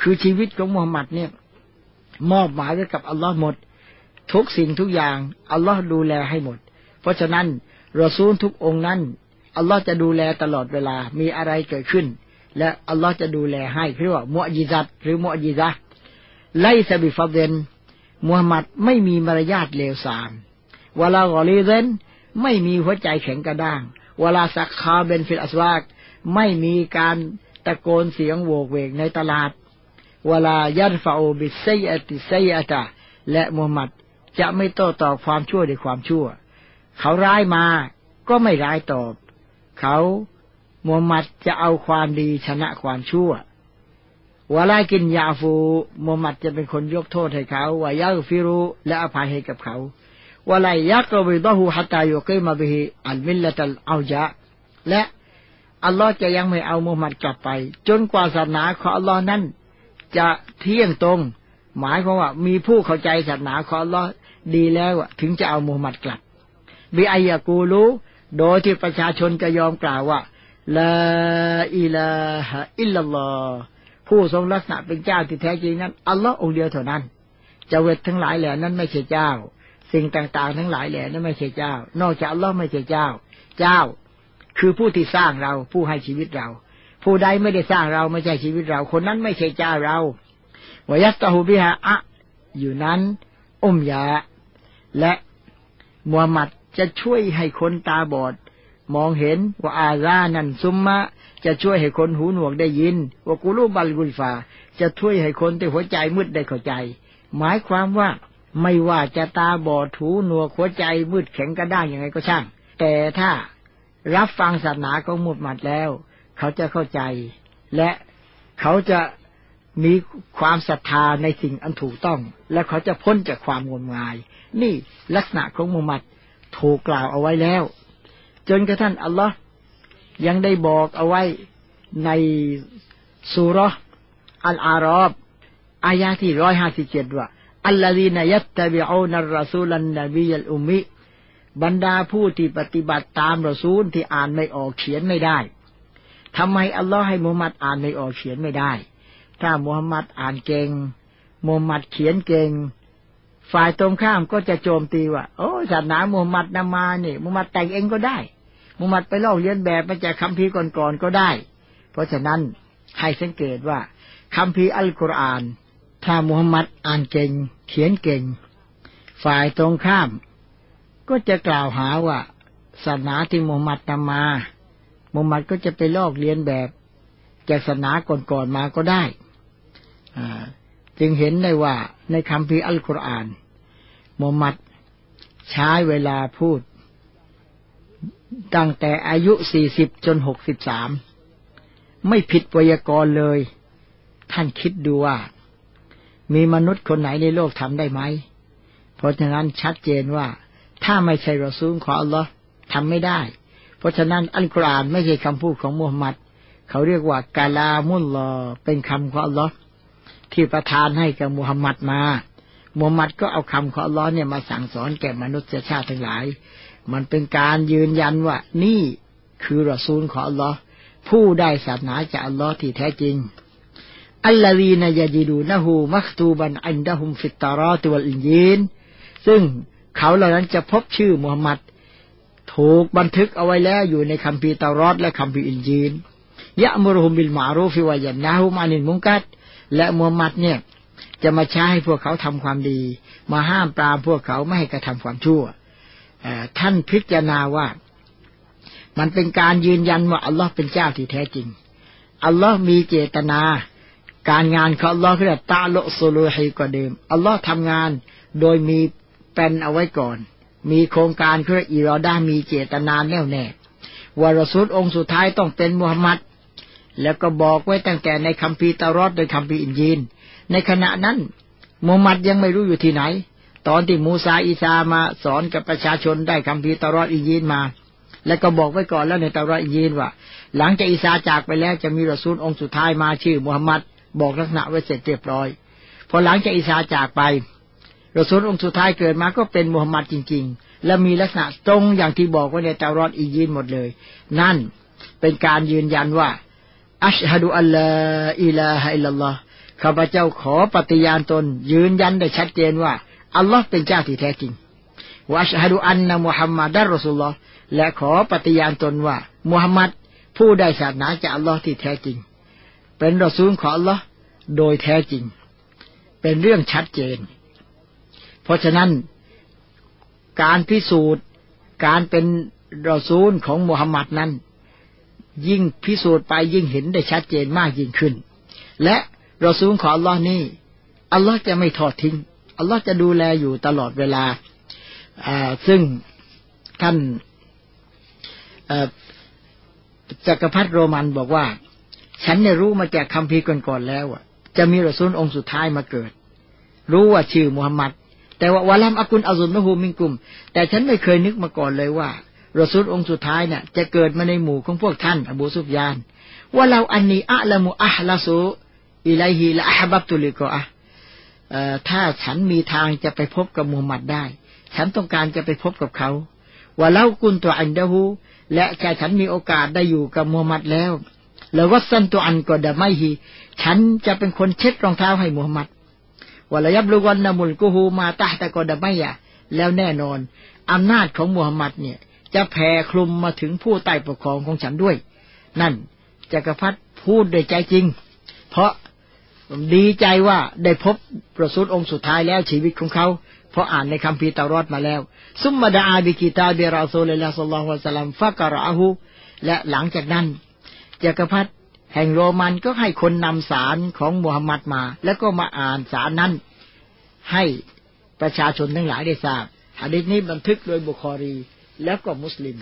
คือชีวิตของมุฮัมมัดเนี่ย มอบหมายไว้กับอัลลอฮ์หมด ทุกสิ่งทุกอย่าง อัลลอฮ์ดูแลให้หมด เพราะฉะนั้นรอซูลทุกองค์นั้น อัลลอฮ์จะดูแลตลอดเวลามีอะไรเกิดขึ้น และอัลลอฮ์จะดูแลให้เรียกว่ามุอญิซัตหรือมุอญิซะไลซบิฟาเดนมุฮัมหมัดไม่มีมารยาทเลวทรามวลากอลีเซนไม่มีหัวใจแข็งกระด้างولا سخاب في الأسواقไม่มีการตะโกนเสียงโหวกเหวกในตลาดولا يدفع بالسيئة السيئةและมุฮัมหมัด จะไม่โต้ตอบความชั่วด้วยความชั่ว เขาร้ายมาก็ไม่ร้ายตอบ เขามุฮัมมัดจะเอาความดีชนะความชั่วولكن يعفوมุฮัมมัดจะเป็นคนยกโทษให้เขาويغفرและอภัยให้กับเขาวลายักรบิดหูฮัตตาโยกิมาบิฮิอัลมิลละตัลเอาจาและอัลลอฮ์จะยังไม่เอามุฮัมมัดกลับไป จนกว่าศาสนาของอัลลอฮ์นั้น จะเที่ยงตรง หมายความว่ามีผู้เข้าใจศาสนาของอัลลอฮ์ดีแล้วถึงจะเอามุฮัมมัดกลับบิอายกูรู้โดยที่ประชาชนจะยอมกล่าวว่าลาอิลาฮะอิลลัลลอฮผู้ทรงลักษณะเป็นเจ้าที่แท้จริงนั้นอัลลอฮ์องเดียวเท่านั้นจะเวททั้งหลายแหล่นั้นไม่ใช่เจ้า สิ่งต่างๆ ทั้งหลายแหล่นั้นไม่ใช่เจ้า นอกจากอัลลอฮ์ไม่ใช่เจ้า เจ้า คือผู้ที่สร้างเราผู้ให้ชีวิตเรา ผู้ใดไม่ได้สร้างเราไม่ใช่ชีวิตเรา คนนั้นไม่ใช่เจ้าเรา วยัตตาหูบิฮะอะ อยู่นั้นอุมยา และมูฮัมหมัดจะช่วยให้คนตาบอด มองเห็นว่าอาซานันซุมมะ จะช่วยให้คนหูหนวกได้ยิน ว่ากูรูบัลกุลฟา จะช่วยให้คนที่หัวใจมืดได้เข้าใจ หมายความว่าไม่ว่าจะตาบอดถูหนวกหัวใจมืดแข็งกระด้างยังไงก็ช่าง แต่ถ้ารับฟังศาสนาของมุดมัดแล้ว เขาจะเข้าใจ และเขาจะ มีความศรัทธาในสิ่งอันถูกต้อง และเขาจะพ้นจากความงมงาย นี่ลักษณะของมุฮัมมัดถูกกล่าวเอาไว้แล้ว จนกระทั่งอัลลอฮ์ยังได้บอกเอาไว้ในสุรอัลอารอบอายาที่ร้อยห้าสิบเจ็ดว่าอัลลอฮีนยัตตะบิอูนัรรสูลันนบียัลอุมิบรรดาผู้ที่ปฏิบัติตามรอซูลที่อ่านไม่ออกเขียนไม่ได้ทำไมอัลลอฮ์ให้มุฮัมมัดอ่านไม่ออกเขียนไม่ได้ ถ้ามุฮัมหมัดอ่านเก่งมุฮัมหมัดเขียนเก่ง ฝ่ายตรงข้ามก็จะโจมตีว่า โอ้ศาสนามุฮัมหมัดนำมาเนี่ยมุฮัมหมัดแต่งเองก็ได้มุฮัมหมัดไปลอกเลียนแบบมาจากคัมภีร์ก่อนๆก็ได้ เพราะฉะนั้นให้สังเกตว่าคัมภีร์อัลกุรอาน ถ้ามุฮัมหมัดอ่านเก่ง เขียนเก่ง ฝ่ายตรงข้าม ก็จะกล่าวหาว่าศาสนาที่มุฮัมหมัดนำมามุฮัมหมัดก็จะไปลอกเลียนแบบจากศาสนาก่อนๆมาก็ได้ จึงเห็นได้ว่าในคำพีอัลกุรอานมุฮัมมัดใช้เวลาพูด ตั้งแต่อายุสี่สิบจนหกสิบสามไม่ผิดวยากรณ์เลย ท่านคิดดูว่า มีมนุษย์คนไหนในโลกทำได้ไหม เพราะฉะนั้นชัดเจนว่า ถ้าไม่ใช่รอซูลของอัลลอฮ์ทำไม่ได้ เพราะฉะนั้นอัลกุรอานไม่ใช่คำพูดของมุฮัมมัด เขาเรียกว่ากาลามุลลอเป็นคำของอัลลอฮ์ ที่ประทานให้กับมุฮัมหมัดมามุฮัมหมัดก็เอาคำของอัลอฮ์เนี่ยมาสั่งสอนแก่มนุษยชาติทั้งหลาย มันเป็นการยืนยันว่านี่คือรอซูลของอัลลอฮ์ผู้ได้ศาสนาจากอัลลอฮ์ที่แท้จริง อัลลวีนยาจิดูนะฮูมักตูบันอันดะฮุมฟิตตารอตัวอินยีนซึ่งเขาเหล่านั้นจะพบชื่อมุฮัมหมัด ถูกบันทึกเอาไว้แล้วอยู่ในคัมภีร์ตารอดและคัมภีร์อินญีลيأمرهم بالمعروف وينهاهم عن المنكر และมุฮัมมัดเนี่ยจะมาใช้ให้พวกเขาทำความดี มาห้ามปรามพวกเขาไม่ให้กระทำความชั่วท่านพิจารณาว่า มันเป็นการยืนยันว่าอัลลอฮ์เป็นเจ้าที่แท้จริง อัลลอฮ์มีเจตนา การงานของอัลลอฮ์คือตาโลโซโลฮีกว่าเดิม อัลลอฮ์ทำงานโดยมีเป็นเอาไว้ก่อน มีโครงการคือإرادةมีเจตนาแน่วแน่ว่ารอซูลองค์สุดท้ายต้องเป็นมุฮัมมัด แล้วก็บอกไว้ตั้งแต่ในคัมภีร์ตารอดโดยคัมภีร์อินญีล ในขณะนั้นมุฮัมหมัดยังไม่รู้อยู่ที่ไหน ตอนที่มูซาอีซามาสอนกับประชาชนได้คัมภีร์ตารอดอินญีลมา แล้วก็บอกไว้ก่อนแล้วในตารอดอินญีลว่า หลังจากอีซาจากไปแล้วจะมีรอซูลองค์สุดท้ายมาชื่อมุฮัมหมัดบอกลักษณะไว้เสร็จเรียบร้อย พอหลังจากอีซาจากไปรสุลองค์สุดท้ายเกิดมาก็เป็นมุฮัมหมัดจริง ๆ และมีลักษณะตรงอย่างที่บอกไว้ในตารอดอียินหมดเลย นั่นเป็นการยืนยันว่า อัชฮะดุอัลลอฮ์อิลาฮะอิลลอฮ์ข้าพเจ้าขอปฏิญาณตน ยืนยันได้ชัดเจนว่า อัลลอฮ์เป็นเจ้าที่แท้จริงวะอัชฮะดุอันนะมุฮัมมัดดัรรสุลลอฮ์และขอปฏิญาณตนว่ามุฮัมมัดผู้ได้ศาสนาจากอัลลอฮ์ที่แท้จริง เป็นรอซูลของอัลลอฮ์โดยแท้จริง เป็นเรื่องชัดเจน เพราะฉะนั้นการพิสูจน์การเป็นรอซูลของมุฮัมมัดนั้น ยิ่งพิสูจน์ไปยิ่งเห็นได้ชัดเจนมากยิ่งขึ้น และเรอซูลขออัลลอฮ์นี่อัลลอฮ์จะไม่ทอดทิ้งอัลลอฮ์จะดูแลอยู่ตลอดเวลา ซึ่งท่านจักรพรรดิโรมันบอกว่า ฉันเนี่ยรู้มาจากคำพีก่อนๆแล้วอะจะมีรอซูลองค์สุดท้ายมาเกิด รู้ว่าชื่อมุฮัมมัด แต่ว่าวะลัมอักุลอาซุนมะฮูมิงกุม แต่ฉันไม่เคยนึกมาก่อนเลยว่า รอซูลองค์สุดท้ายเนี่ยจะเกิดมาในหมู่ของพวกท่าน อบูซุฟยาน ว่าเราอันนี้อะละมุอะละซูอิไลฮีละอะบับตุลิกอะถ้าฉันมีทางจะไปพบกับมูฮัมหมัดได้ ฉันต้องการจะไปพบกับเขาว่าเล่ากุนตัวอันดะฮูและแค่ฉันมีโอกาสได้อยู่กับมูฮัมหมัดแล้วแล้ววัสันตัวอันก็ดะไม่ฮีฉันจะเป็นคนเช็ดรองเท้าให้มูฮัมหมัดวลายับลูกันนามุลกูฮูมาตาตะกอดะไม่ยะแล้วแน่นอนอำนาจของมูฮัมหมัดเนี่ย จะแผ่คลุมมาถึงผู้ใต้ปกครองของฉันด้วย นั่นจักรพรรดิพูดด้วยใจจริง เพราะดีใจว่าได้พบประสูตองค์สุดท้ายแล้วชีวิตของเขา เพราะอ่านในคัมภีร์ตารอดมาแล้ว ซุมมาดาอาบิกิตาเบราโซเลลาสลลอฮุสลัมฟะกะราหูและหลังจากนั้นจักรพรรดิแห่งโรมันก็ให้คนนำสารของมูฮัมหมัดมา แล้วก็มาอ่านสารนั้น ให้ประชาชนทั้งหลายได้ทราบฮะดิษนี้บันทึกโดยบุคอรี แล้วก็มุสลิม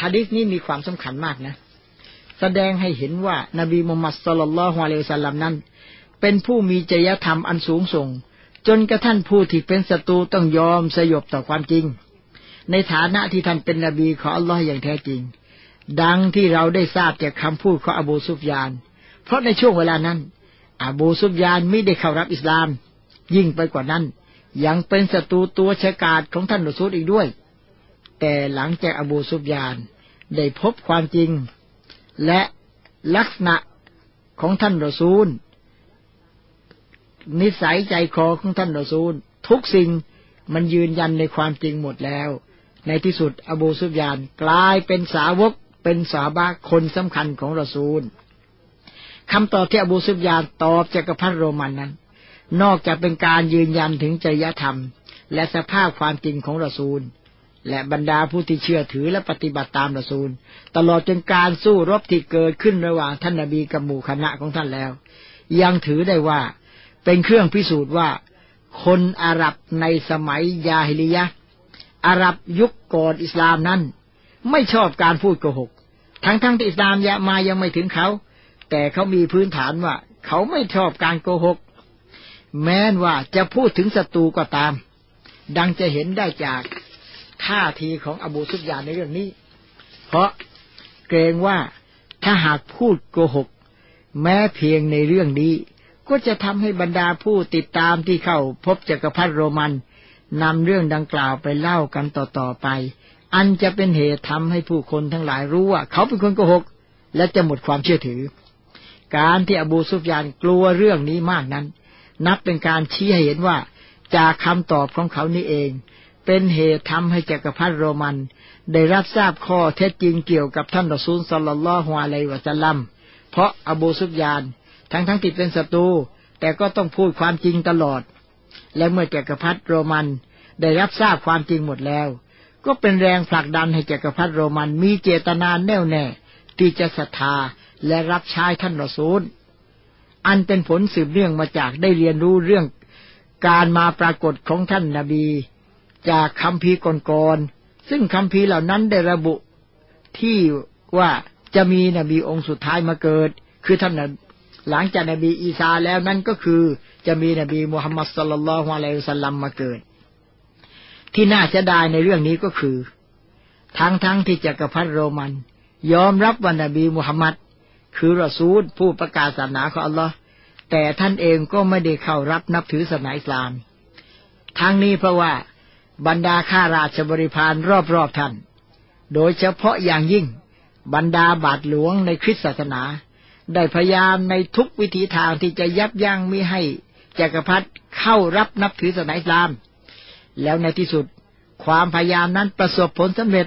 ฮะดิษนี้มีความสำคัญมากนะ แสดงให้เห็นว่านบีมุฮัมมัดสุลลัลฮุอะลัยฮิสลามนั้น เป็นผู้มีจริยธรรมอันสูงส่ง จนกระทั่งผู้ที่เป็นศัตรูต้องยอมสยบต่อความจริง ในฐานะที่ท่านเป็นนบีของอัลลอฮ์อย่างแท้จริง ดังที่เราได้ทราบจากคำพูดของอบูซุฟยาน เพราะในช่วงเวลานั้น อบูซุฟยานไม่ได้เข้ารับอิสลาม ยิ่งไปกว่านั้น ยังเป็นศัตรูตัวฉกาจของท่านรอซูลอีกด้วย แต่หลังจากอบูซุฟยานได้พบความจริง และลักษณะของท่านรอซูล นิสัยใจคอของท่านรอซูล ทุกสิ่งมันยืนยันในความจริงหมดแล้ว ในที่สุดอบูซุฟยานกลายเป็นสาวกเป็นสาบะคนสำคัญของรอซูลคำตอบที่อบูซุบยานตอบจักรพรรดิโรมันนั้น นอกจากเป็นการยืนยันถึงจริยธรรม และสภาพความจริงของรอซูล และบรรดาผู้ที่เชื่อถือและปฏิบัติตามรอซูล ตลอดจนการสู้รบที่เกิดขึ้นระหว่างท่านนบีกับหมู่คณะของท่านแล้ว ยังถือได้ว่าเป็นเครื่องพิสูจน์ว่า คนอาหรับในสมัยยาฮิลียะอาหรับยุคก่อนอิสลามนั้น ไม่ชอบการพูดโกหก ทั้งๆทที่อิสลามยะมายังไม่ถึงเขา แต่เขามีพื้นฐานว่า เขาไม่ชอบการโกหก แม้นว่าจะพูดถึงศัตรูก็ตาม ดังจะเห็นได้จาก ท่าทีของอบูซุบยานในเรื่องนี้ เพราะเกรงว่าถ้าหากพูดโกหก แม้เพียงในเรื่องนี้ ก็จะทำให้บรรดาผู้ติดตามที่เข้าพบจักรพรรดิโรมันนำเรื่องดังกล่าวไปเล่ากันต่อๆไป อันจะเป็นเหตุทำให้ผู้คนทั้งหลายรู้ว่า เขาเป็นคนโกหก และจะหมดความเชื่อถือ การที่อบูซุฟยานกลัวเรื่องนี้มากนั้น นับเป็นการชี้ให้เห็นว่าจากคำตอบของเขานี่เอง เป็นเหตุทำให้จักรพรรดิโรมัน ได้รับทราบข้อเท็จจริงเกี่ยวกับท่านรอซูลสัลลัลลอฮุอะลัยวะสัลลัมเพราะอบูซุฟยาน ทั้งทั้งที่เป็นศัตรูแต่ก็ต้องพูดความจริงตลอด และเมื่อจักรพรรดิโรมันได้รับทราบความจริงหมดแล้ว ก็เป็นแรงผลักดันให้จักรพรรดิโรมันมีเจตนาแน่วแน่ที่จะศรัทธาและรับใช้ท่านรอซูล อันเป็นผลสืบเนื่องมาจากได้เรียนรู้เรื่องการมาปรากฏของท่านนาบี จากคำพีก่อนๆซึ่งคำพีเหล่านั้นได้ระบุที่ว่าจะมีนบีองค์สุดท้ายมาเกิด คือท่านหลังจากนบีอีสาแล้วนั่นก็คือ จะมีนบีมุฮัมมัดสลลัลฮวาลัยฮุสัลลัมมาเกิด ที่น่าเสียดายในเรื่องนี้ก็คือ ทั้งทั้งที่จักรพรรดิโรมัน ยอมรับว่านบีมุฮัมมัดคือรอซูลผู้ประกาศศาสนาของอัลลอฮ์แต่ท่านเองก็ไม่ได้เข้ารับนับถือศาสนาอิสลาม ทั้งนี้เพราะว่า บรรดาข้าราชบริพารรอบๆท่าน โดยเฉพาะอย่างยิ่ง บรรดาบาทหลวงในคริสตศาสนา ได้พยายามในทุกวิถีทางที่จะยับยั้งมิให้จักรพรรดิเข้ารับนับถือศาสนาอิสลาม แล้วในที่สุดความพยายามนั้นประสบผลสำเร็จ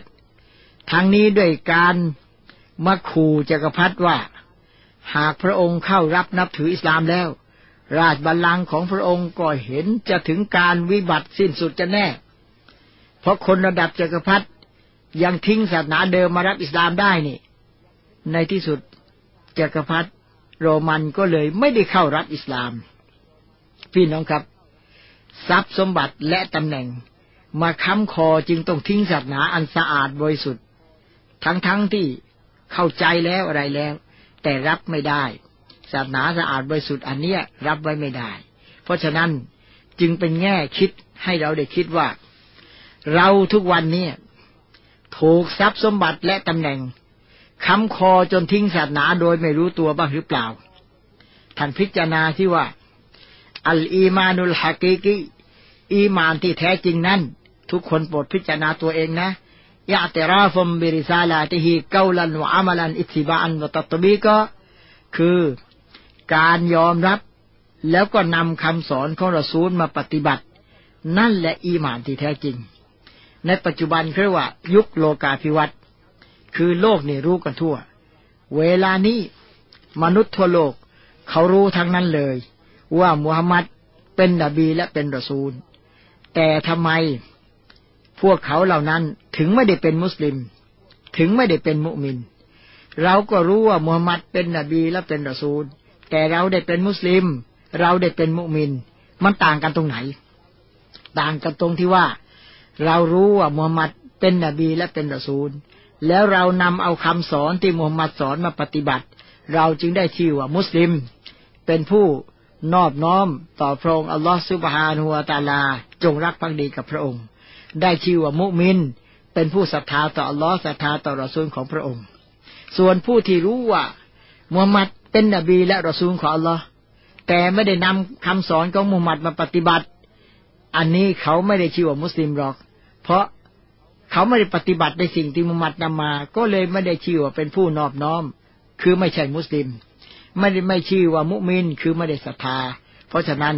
ทั้งนี้ด้วยการมาขู่จักรพรรดิว่า หากพระองค์เข้ารับนับถืออิสลามแล้ว ราชบัลลังก์ของพระองค์ก็เห็นจะถึงการวิบัติสิ้นสุดจะแน่ ราะคนระดับจักรพรรดิยังทิ้งศาสนาเดิมมารับอิสลามได้นี่ ในที่สุดจักรพรรดิโรมันก็เลยไม่ได้เข้ารับอิสลาม พี่น้องครับ ทรัพย์สมบัติและตำแหน่ง มาค้ำคอจึงต้องทิ้งศาสนาอันสะอาดบริสุทธิ์ ทั้งๆทที่เข้าใจแล้วอะไรแล้ว แต่รับไม่ได้ ศาสนาสะอาดบริสุทธิ์อันเนี้ยรับไว้ไม่ได้ เพราะฉะนั้นจึงเป็นแง่คิดให้เราได้คิดว่า เราทุกวันนี้ถูกทรัพย์สมบัติและตำแหน่งค้ำคอจนทิ้งศาสนาโดยไม่รู้ตัวบ้างหรือเปล่า ท่านพิจารณาที่ว่า อัลอีมานุลฮะกีกีอีมานที่แท้จริงนั้น ทุกคนโปรดพิจารณาตัวเองนะยะติราฟมบิริซาลาติฮีเกาลันวะอามลันอิทิบานวะตัตบีก็ คือการยอมรับแล้วก็นำคำสอนของรอซูลมาปฏิบัติ นั่นแหละอีมานที่แท้จริง ในปัจจุบันเรียกว่า ยุคโลกาภิวัตน์คือโลกนี่รู้กันทั่ว เวลานี้มนุษย์ทั่วโลก เขารู้ทั้งนั้นเลย ว่ามุฮัมหมัดเป็นนบีและเป็นรอซูล แต่ทำไมพวกเขาเหล่านั้นถึงไม่ได้เป็นมุสลิม ถึงไม่ได้เป็นมุมิน เราก็รู้ว่ามุฮัมหมัดเป็นนบีและเป็นรอซูล แต่เราได้เป็นมุสลิม เราได้เป็นมุมิน มันต่างกันตรงไหน ต่างกันตรงที่ว่า เรารู้ว่ามูฮัมหมัดเป็นนบีและเป็นรอซูล แล้วเรานำเอาคำสอนที่มูฮัมหมัดสอนมาปฏิบัติ เราจึงได้ชื่อว่ามุสลิม เป็นผู้นอบน้อมต่อพระองค์อัลลอฮฺซุบฮานัวตาลา จงรักภักดีกับพระองค์ ได้ชื่อว่ามุมิน เป็นผู้ศรัทธาต่ออัลลอฮฺศรัทธาต่อรอซูลของพระองค์ ส่วนผู้ที่รู้ว่ามูฮัมหมัดเป็นนบีและรอซูลของอัลลอฮ์แต่ไม่ได้นำคำสอนของมูฮัมหมัดมาปฏิบัติ อันนี้เขาไม่ได้ชื่อว่ามุสลิมหรอก เพราะเขาไม่ได้ปฏิบัติในสิ่งที่มุฮัมมัดนำมา ก็เลยไม่ได้ชื่อว่าเป็นผู้นอบน้อม คือไม่ใช่มุสลิม ไม่ได้ไม่ชื่อว่ามุมิน คือไม่ได้ศรัทธา เพราะฉะนั้น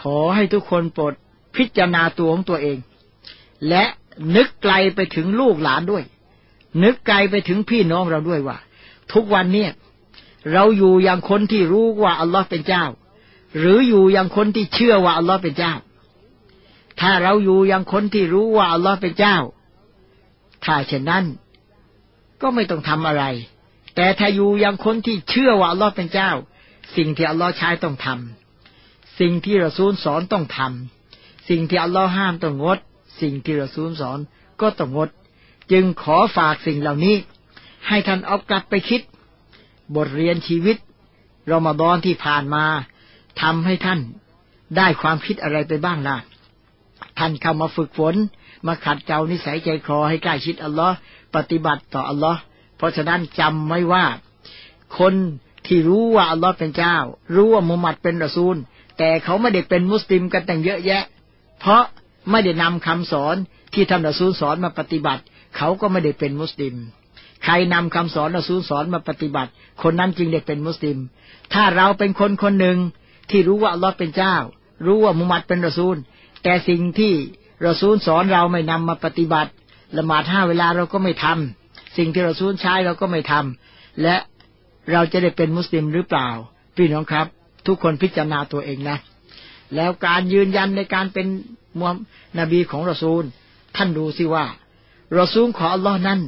ขอให้ทุกคนโปรดพิจารณาตัวของตัวเอง และนึกไกลไปถึงลูกหลานด้วย นึกไกลไปถึงพี่น้องเราด้วยว่า ทุกวันเนี่ยเราอยู่อย่างคนที่รู้ว่าอัลลอฮ์เป็นเจ้า หรืออยู่อย่างคนที่เชื่อว่าอัลลอฮ์เป็นเจ้า ถ้าเราอยู่อย่างคนที่รู้ว่าอัลลอฮ์เป็นเจ้า ถ้าเช่นนั้น ก็ไม่ต้องทำอะไร แต่ถ้าอยู่อย่างคนที่เชื่อว่าอัลลอฮ์เป็นเจ้า สิ่งที่อัลลอฮ์ใช้ต้องทำสิ่งที่เราซูลสอนต้องทำสิ่งที่อัลลอฮ์ห้ามต้องงด สิ่งที่เราซูลสอนก็ต้องงด จึงขอฝากสิ่งเหล่านี้ ให้ท่านเอากลับไปคิด บทเรียนชีวิตเรามาดอนที่ผ่านมาทำให้ท่านได้ความคิดอะไรไปบ้างล่ะ ท่านเข้ามาฝึกฝน มาขัดเกลานิสัยใจคอให้ใกล้ชิดอัลลอฮ์ปฏิบัติต่ออัลลอฮ์เพราะฉะนั้นจำไว้ว่า คนที่รู้ว่าอัลลอฮ์เป็นเจ้า รู้ว่ามุฮัมมัดเป็นรอซูล แต่เขาไม่ได้เป็นมุสลิมกันแต่งเยอะแยะ เพราะไม่ได้นำคำสอนที่ท่านรอซูลสอนมาปฏิบัติ เขาก็ไม่ได้เป็นมุสลิม ใครนำคำสอนรอซูลสอนมาปฏิบัติ คนนั้นจึงได้เป็นมุสลิม ถ้าเราเป็นคนคนหนึ่งที่รู้ว่าอัลลอฮ์เป็นเจ้า รู้ว่ามุฮัมมัดเป็นรอซูล แต่สิ่งที่เราซูลสอนเราไม่นำมาปฏิบัติละหมาดห้าเวลาเราก็ไม่ทำสิ่งที่เราซูลใช้เราก็ไม่ทำและเราจะได้เป็นมุสลิมหรือเปล่า พี่น้องครับ ทุกคนพิจารณาตัวเองนะ แล้วการยืนยันในการเป็นมุฮัมนบีของรอซูล ท่านดูสิว่ารอซูลของอัลลอฮ์นั้น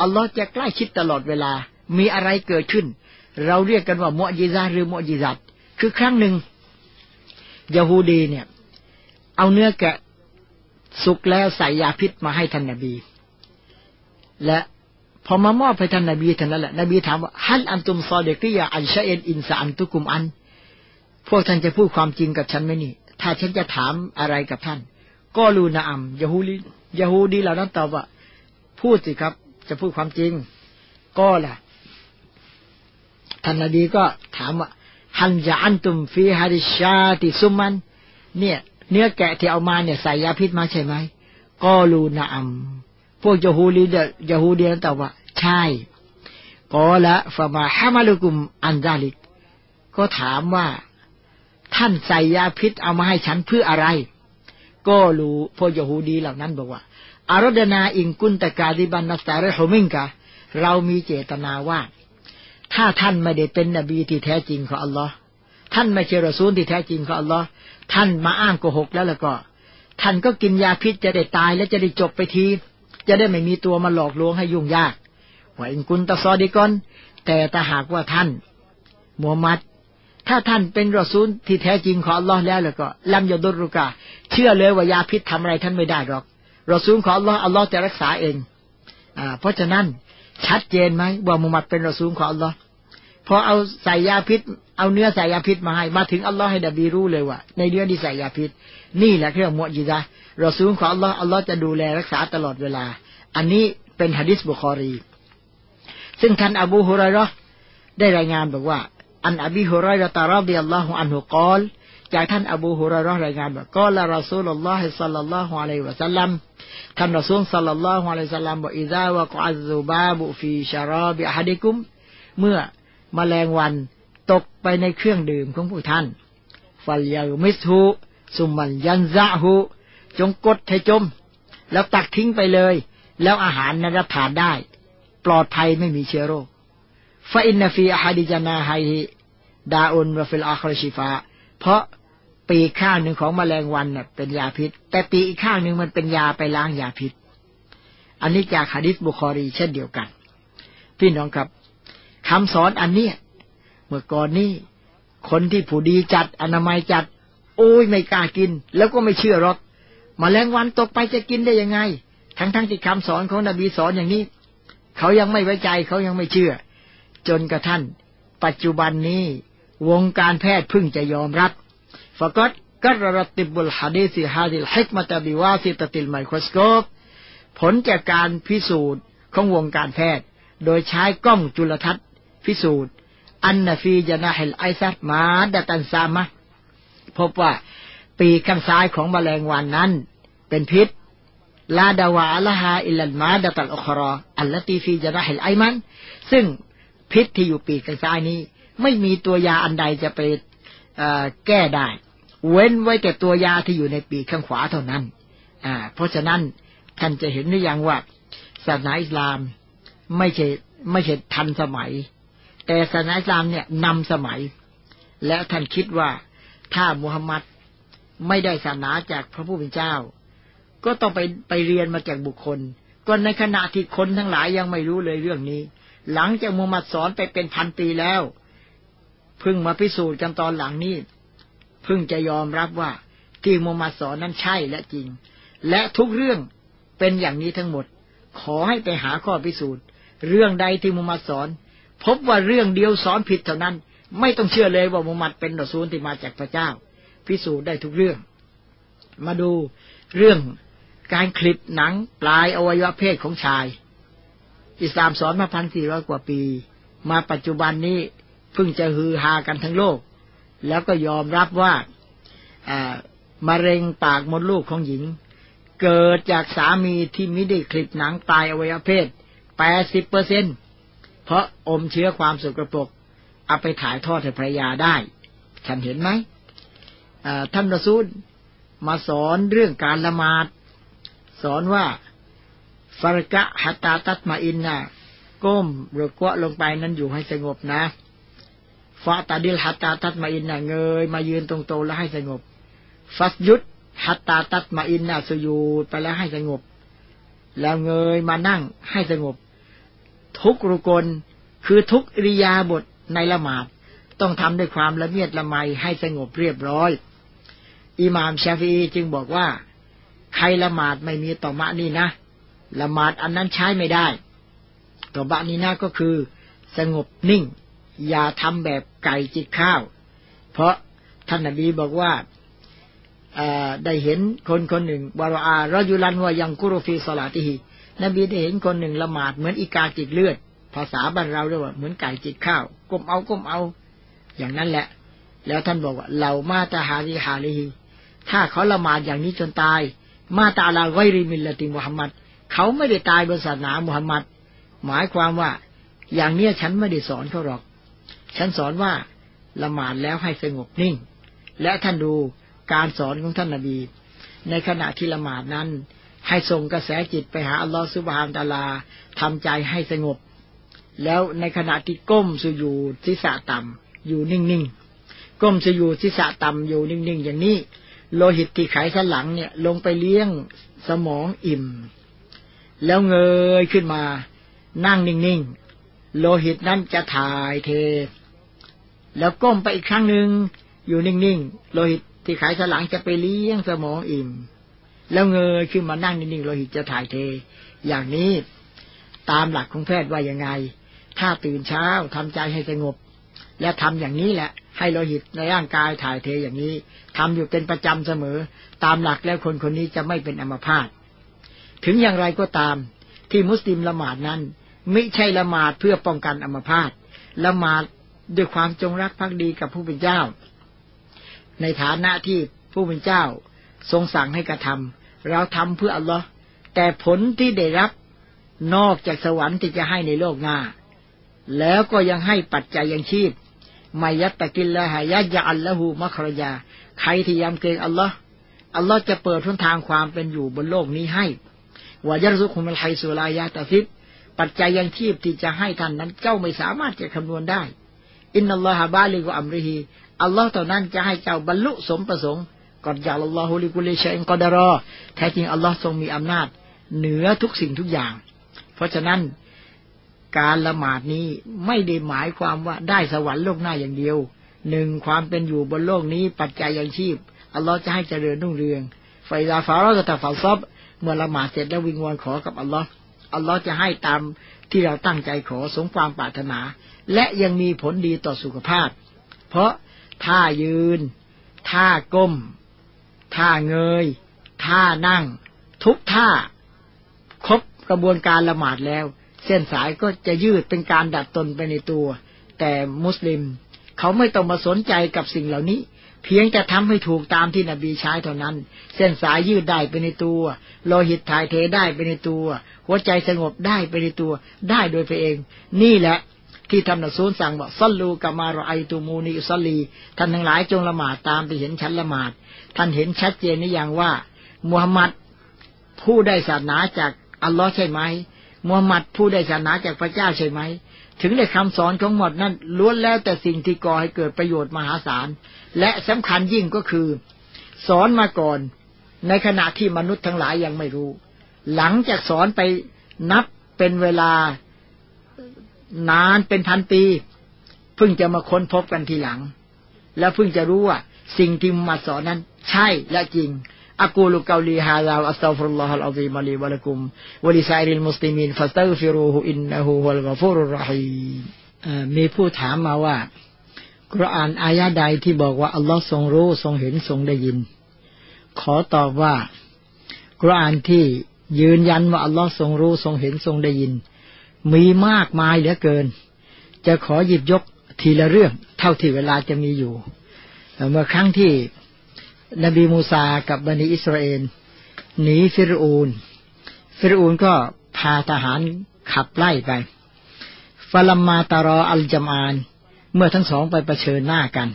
อัลลอฮ์จะใกล้ชิดตลอดเวลา มีอะไรเกิดขึ้น เราเรียกกันว่ามุอจิซาหรือมุอจิซัตคือครั้งหนึ่งยาฮูดีเนี่ย เอาเนื้อแกะสุกแล้วใส่ยาพิษมาให้ท่านนบี และพอมามอบให้ท่านนบีท่านนั้นแหละนบีถามว่าฮัลอันตุมซอเดกิยาอันชาเอ็นอินสอันตุกุมอัน พวกท่านจะพูดความจริงกับฉันไหมนี่ ถ้าฉันจะถามอะไรกับท่าน ก็รูนาอัมยาฮูลียาฮูดีเหล่านั้นตอบว่า พูดสิครับ จะพูดความจริง ก็ล่ะท่านนบีก็ถามว่าฮันจะอันตุมฟีฮาริชาติซุมัน เนี่ย เนื้อแกะที่เอามาเนี่ยใส่ยาพิษมาใช่ไหมก็รูนาอัมพวกยฮูลีเดยาฮูเดีนั้นตอบว่า ใช่ก็ละฟามาฮามาลุกุมอันซาลิก ก็ถามว่า ท่านใส่ยาพิษเอามาให้ฉันเพื่ออะไร ก็รู้พวกยฮูดีเหล่านั้นบอกว่า อารดนาอิงกุนตะกาดิบันนัสตาเรโฮมิงกะ เรามีเจตนาว่า ถ้าท่านไม่ได้เป็นนบีที่แท้จริงของอัลลอฮ์ท่านไม่ใช่รอซูลที่แท้จริงของอัลลอฮ์ ท่านมาอ้างโกหกแล้วแล้วก็ ท่านก็กินยาพิษจะได้ตายและจะได้จบไปที จะได้ไม่มีตัวมาหลอกลวงให้ยุ่งยากว่าอิงกุนตะซอดีกอน แต่ถ้าหากว่าท่านมูฮัมมัด ถ้าท่านเป็นรอซูลที่แท้จริงของอัลลอฮ์แล้วแล้วก็ลัมยดุรุกาเชื่อเลยว่ายาพิษทำอะไรท่านไม่ได้หรอกรอซูลของอัลลอฮ์อัลลอฮ์จะรักษาเองอ่าเพราะฉะนั้นชัดเจนไหมว่ามุฮัมมัดเป็นรอซูลของอัลลอฮ์พอเอาใส่ยาพิษ เอาเนื้อใส่ยาพิษมาให้ มาถึงอัลลอฮ์ให้ดบีรู้เลยว่า ในเนื้อที่ใส่ยาพิษ นี่แหละเครื่องมุจิซะรอซูลของอัลลอฮ์อัลลอฮ์จะดูแลรักษาตลอดเวลา อันนี้เป็นฮะดิษบุคอรี ซึ่งท่านอบูฮุไรรอได้รายงานบอกว่า عن أبي هريرة رضي الله عنه قالจากท่านอบูฮุไรรอรายงานบอกقال رسول الله صلى الله عليه وسلمท่านรอซูลصلى الله عليه وسلمบอกإذا وقع الذباب في شراب أحدكم เมื่อแมลงวัน ตกไปในเครื่องดื่มของพวกท่านفليغمسه ثم لينزعهจงกดให้จม แล้วตักทิ้งไปเลย แล้วอาหารนั้นรับทานได้ ปลอดภัยไม่มีเชื้อโรคفإن في أحد جناحيه داء وفي الآخر شفاءเพราะปีกข้างหนึ่งของแมลงวันเนี่ยเป็นยาพิษ แต่ปีกอีกข้างหนึ่งมันเป็นยาไปล้างยาพิษ อันนี้จากฮะดิษบุคอรีเช่นเดียวกัน พี่น้องครับคำสอนอันเนี้ย เมื่อก่อนนี้คนที่ผู้ดีจัดอนามัยจัด โอ้ยไม่กล้ากิน แล้วก็ไม่เชื่อหรอกมแมลงวันตกไปจะกินได้ยังไง ทั้งทั้งที่คำสอนของนบีสอนอย่างนี้ เขายังไม่ไว้ใจเขายังไม่เชื่อ จนกระทั่งปัจจุบันนี้ วงการแพทย์พึ่งจะยอมรับฟกัดกัรรติบุลฮะดีซิฮาดิลฮิกมะตบิวาซิตติลไมโครสโคปผลจากการพิสูจน์ของวงการแพทย์ โดยใช้กล้องจุลทรรศน์พิสูจน์ أن في جناح الأيسر مادة سامةพบว่าปีกข้างซ้ายของแมลงวันนั้น เป็นพิษلا دواء لها إلا المادة الأخرى التي في جناح الأيمن ซึ่งพิษที่อยู่ปีกข้างซ้ายนี้ ไม่มีตัวยาอันใดจะไปแก้ได้ เว้นไว้แต่ตัวยาที่อยู่ในปีกข้างขวาเท่านั้น อ่า เพราะฉะนั้นท่านจะเห็นหรือยังว่าศาสนาอิสลามไม่ใช่ไม่ใช่ทันสมัย แต่ศาสนาอิสลามเนี่ยนำสมัย และท่านคิดว่าถ้ามุฮัมมัดไม่ได้ศาสนาจากพระผู้เป็นเจ้า ก็ต้องไปไปเรียนมาจากบุคคล ก็ในขณะที่คนทั้งหลายยังไม่รู้เลยเรื่องนี้ หลังจากมุฮัมมัดสอนไปเป็นพันปีแล้วเพิ่งมาพิสูจน์กันตอนหลังนี้เพิ่งจะยอมรับว่าที่มุฮัมมัดสอนนั้นใช่และจริง และทุกเรื่องเป็นอย่างนี้ทั้งหมด ขอให้ไปหาข้อพิสูจน์ เรื่องใดที่มุฮัมมัดสอน พบว่าเรื่องเดียวสอนผิดเท่านั้น ไม่ต้องเชื่อเลยว่ามุฮัมมัดเป็นรอซูลที่มาจากพระเจ้า พิสูจน์ได้ทุกเรื่อง มาดูเรื่องการคลิปหนังปลายอวัยวะเพศของชาย อิสลามสอนมาพันสี่ร้อยกว่าปี มาปัจจุบันนี้เพิ่งจะฮือฮากันทั้งโลก แล้วก็ยอมรับว่ามะเร็งปากมดลูกของหญิง เกิดจากสามีที่ไม่ได้คลิปหนังตายอวัยวะเพศแปดสิบเปอร์เซ็นต์ เพราะอมเชื้อความสกรปรกเอาไปถ่ายทอดให้ภรยาได้ ฉันเห็นไหมท่านรอซูลมาสอนเรื่องการละหมาด สอนว่าฟารกะฮัตตาตัตมาอินนะก้มหรือกวะลงไปนั้นอยู่ให้สงบนะฟาตาดิลฮัตตาตัตมาอินนะเงยมายืนตรงๆแล้วให้สงบ ฟัสยุดฮัตตาตัตมาอินนะสยูดไปแล้วให้สงบ แล้วเงยมานั่งให้สงบ ทุกรุกล คือทุกอริยาบทในละหมาด ต้องทำด้วยความละเมียดละไมให้สงบเรียบร้อย อิหม่ามชาฟีจึงบอกว่า ใครละหมาดไม่มีต่อมะนี่นะ ละหมาดอันนั้นใช้ไม่ได้ต่อบะนี้นะก็คือ สงบนิ่ง อย่าทำแบบไก่จิกข้าว เพราะท่านนบีบอกว่าได้เห็นคนคนหนึ่งวารอารยุลันวายังกุรฟีสลาติฮี นบีได้เห็นคนหนึ่งละหมาดเหมือนอีกาจิกเลือด ภาษาบ้านเราเรียกว่าเหมือนไก่จิกข้าวก้มเอาก้มเอา อย่างนั้นแหละ แล้วท่านบอกว่าเหล่ามาตาฮาริฮาลีฮีถ้าเขาละหมาดอย่างนี้จนตาย มาตาลาไวริมิลลติมุฮัมมัดเขาไม่ได้ตายบนศาสนามุฮัมมัดหมายความว่า อย่างเนี้ยฉันไม่ได้สอนเขาหรอก ฉันสอนว่าละหมาดแล้วให้สงบนิ่ง และท่านดูการสอนของท่านนาบี ในขณะที่ละหมาดนั้น ให้ส่งกระแสจิตไปหาอัลลอฮฺสุบฮานตาลาทำใจให้สงบ แล้วในขณะที่ก้มสุยูทิศต่ำอยู่นิ่งๆ ก้มสุยูทิศต่ำอยู่นิ่งๆ อย่างนี้ โลหิตที่ไขสันหลังเนี่ย ลงไปเลี้ยงสมองอิ่ม แล้วเงยขึ้นมา นั่งนิ่งๆ โลหิตนั้นจะถ่ายเท แล้วก้มไปอีกครั้งหนึ่งอยู่นิ่งๆ โลหิตที่ไขสันหลังจะไปเลี้ยงสมองอิ่ม แล้วเงยขึ้นมานั่งนิ่งๆโลหิตจะถ่ายเท อย่างนี้ตามหลักของแพทย์ว่ายังไง ถ้าตื่นเช้าทำใจให้สงบ และทำอย่างนี้แหละ ให้โลหิตในร่างกายถ่ายเทอย่างนี้ทำอยู่เป็นประจำเสมอ ตามหลักแล้วคนคนนี้จะไม่เป็นอัมพาตถึงอย่างไรก็ตาม ที่มุสลิมละหมาดนั้น ไม่ใช่ละหมาดเพื่อป้องกันอัมพาตละหมาดด้วยความจงรักภักดีกับผู้เป็นเจ้า ในฐานะที่ผู้เป็นเจ้า ทรงสั่งให้กระทำเราทำเพื่ออัลลอฮ์แต่ผลที่ได้รับนอกจากสวรรค์ที่จะให้ในโลกหน้า แล้วก็ยังให้ปัจจัยยังชีพมายัตตะกินละหายะยะอัลละหูมัครยา ใครที่ยำเกรงอัลลอฮ์อัลลอฮ์จะเปิดทุนทางความเป็นอยู่บนโลกนี้ให้วายรสุขุมลไฮสุลายาตาฟิดปัจจัยยังชีพที่จะให้ท่านนั้นเจ้าไม่สามารถจะคำนวณได้ อินนัลลอฮะบาลิกอัมริฮีอัลลอฮ์เท่านั้นจะให้เจ้าบรรลุสมประสงค์ قد جعل الله لكل شيء قدراแท้จริงอัลลอฮ์ทรงมีอำนาจ เหนือทุกสิ่งทุกอย่าง เพราะฉะนั้นการละหมาดนี้ไม่ได้หมายความว่าได้สวรรค์โลกหน้าอย่างเดียวหนึ่งความเป็นอยู่บนโลกนี้ปัจจัยยังชีพ อัลลอฮ์จะให้เจริญรุ่งเรือง فإذا فرغت فانصبเมื่อละหมาดเสร็จแล้ววิงวอนขอกับอัลลอฮ์อัลลอฮ์จะให้ตามที่เราตั้งใจขอสมความปรารถนา และยังมีผลดีต่อสุขภาพ เพราะท่ายืน ท่าก้ม ท่าเงย ท่านั่ง ทุกท่า ครบกระบวนการละหมาดแล้ว เส้นสายก็จะยืดเป็นการดัดตนไปในตัว แต่มุสลิม เขาไม่ต้องมาสนใจกับสิ่งเหล่านี้ เพียงจะทำให้ถูกตามที่นบีใช้เท่านั้น เส้นสายยืดได้ไปในตัว โลหิตถ่ายเทได้ไปในตัว หัวใจสงบได้ไปในตัว ได้โดยไปเอง นี่แหละที่ท่านนสูลสั่งบอกซัลลูกามารอไอตูมูนีอุสลีท่านทั้งหลายจงละหมาดตามไปเห็นชั้นละหมาด ท่านเห็นชัดเจนนี่อย่างว่ามุฮัมหมัดผู้ได้ศาสนาจากอัลลอฮ์ใช่ไหมมุฮัมหมัดผู้ได้ศาสนาจากพระเจ้าใช่ไหม ถึงในคำสอนของหมดนั้นล้วนแล้วแต่สิ่งที่ก่อให้เกิดประโยชน์มหาศาล และสำคัญยิ่งก็คือ สอนมาก่อน ในขณะที่มนุษย์ทั้งหลายยังไม่รู้ หลังจากสอนไปนับเป็นเวลานานเป็นพันปีเพิ่งจะมาค้นพบกันทีหลัง แล้วเพิ่งจะรู้ว่า สิ่งที่มาสอนนั้น ใช่และจริงأقول قولي هذا أستغفر الله العظيم لي ولكم ولسائر المسلمين فاستغفروه إنه هو الغفور الرحيمมีผู้ถามมาว่ากุรอานอายะใดที่บอกว่าอัลลอฮ์ทรงรู้ทรงเห็นทรงได้ยิน ขอตอบว่ากุรอานที่ยืนยันว่าอัลลอฮ์ทรงรู้ทรงเห็นทรงได้ยิน มีมากมายเหลือเกิน จะขอหยิบยกทีละเรื่องเท่าที่เวลาจะมีอยู่เมื่อครั้งที่ นบีมูซากับบันิอิสราเอลหนีฟิรูน ฟิรูนก็พาทหารขับไล่ไปฟาลัมมาตารออัลจามาน เมื่อทั้งสองไปประชิญหน้ากัน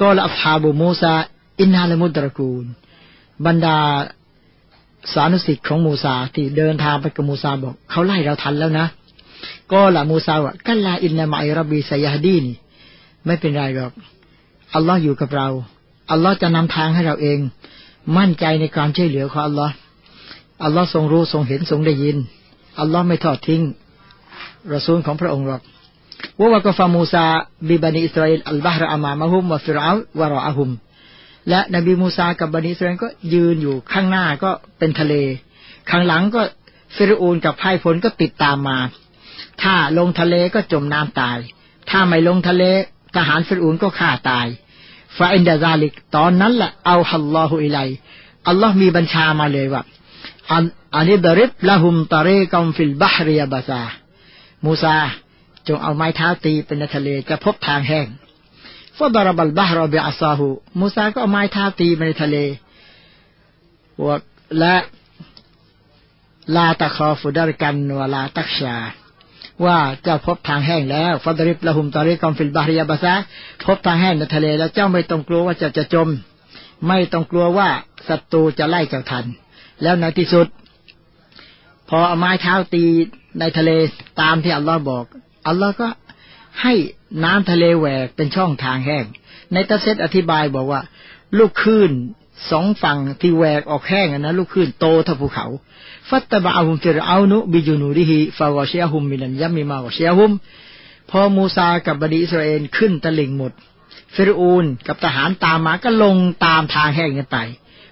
ก็ละพาบูมูซาอินนาลมุตรกูล บรรดาสานุสิทธิ์ของมูซาที่เดินทางไปกับมูซาบอกเขาไล่เราทันแล้วนะ ก็ละมูซาว่ากัลลาอินนามาอิรบีสยาดีนี่ไม่เป็นไรหรอกอัลลอฮ์อยู่กับเรา อัลลอฮ์จะนำทางให้เราเอง มั่นใจในการช่วยเหลือของอัลลอฮ์อัลลอฮ์ทรงรู้ทรงเห็นทรงได้ยิน อัลลอฮ์ไม่ทอดทิ้งรอซูลของพระองค์หรอกووقف موسى ببني إسرائيل البحر أمامهم وفرعون وراءهم และนบีมูซากับบันิอิสราเอลก็ยืนอยู่ข้างหน้าก็เป็นทะเล ข้างหลังก็ฟิรูนกับไพร่พลก็ติดตามมา ถ้าลงทะเลก็จมน้ำตาย ถ้าไม่ลงทะเลทหารฟิรูนก็ฆ่าตาย فعند ذلك ตอนนั้นแหละأوحى الله إليهอัลลอฮ์มีบัญชามาเลยว่าأن اضرب لهم طريقا في البحر يبسا มูซา จงเอาไม้เท้าตีเป็นในทะเลจะพบทางแห้งفضرب البحر بعصاه มูซาก็เอาไม้เท้าตีไปในทะเล ولا تخاف دركا ولا تخشى ว่าเจ้าพบทางแห้งแล้วفاضرب لهم طريقا في البحر يبساพบทางแห้งในทะเลแล้วเจ้าไม่ต้องกลัวว่าจะจะจม ไม่ต้องกลัวว่าศัตรูจะไล่เจ้าทัน แล้วในที่สุด พอเอาไม้เท้าตีในทะเลตามที่อัลลอฮ์บอกอัลลอฮ์ก็ให้น้ำทะเลแหวกเป็นช่องทางแห้ง ในตัเซตอธิบายบอกว่า ลูกคลื่นสองฝั่งที่แหวกออกแห้งนะลูกคลื่นโตเท่าภูเขา ฟัตตบะอาหุมฟิรเอานุบิจูนูริฮิฟาวเชียฮุมมินันยัมมิมาวเชียฮุม พอมูซากับบดีอิสราเอลขึ้นตะลิงหมดฟิรูนกับทหารตามมาก็ลงตามทางแห้งกันไป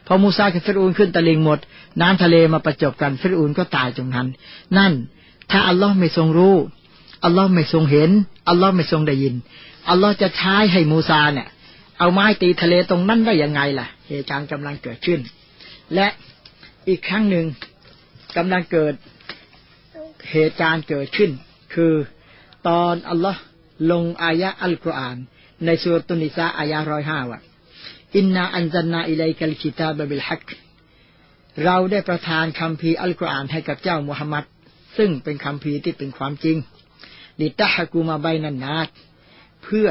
พอมูซากับฟิรูนขึ้นตะลิงหมด น้ำทะเลมาประจบกันฟิรูนก็ตายตรงนั้น นั่น ถ้าอัลลอฮ์ไม่ทรงรู้อัลลอฮ์ไม่ทรงเห็นอัลลอฮ์ไม่ทรงได้ยินอัลลอฮ์จะใช้ให้มูซาเนี่ย เอาไม้ตีทะเลตรงนั้นได้ยังไงล่ะเหตุการณ์กำลังเกิดขึ้น และอีกครั้งหนึ่ง กำลังเกิดเหตุการณ์เกิดขึ้น คือตอนอัลลอฮ์ลงอายะอัลกุรอาน ในสุรตุนิสาอายะร้อยห้าว่าอินนาอันจันนาอิเลกัลคิตาบบิลฮักเราได้ประทานคำพีอัลกุรอานให้กับเจ้ามุฮัมมัดซึ่งเป็นคำพีที่เป็นความจริงลิตะฮกูมาใบนันนาตเพื่อ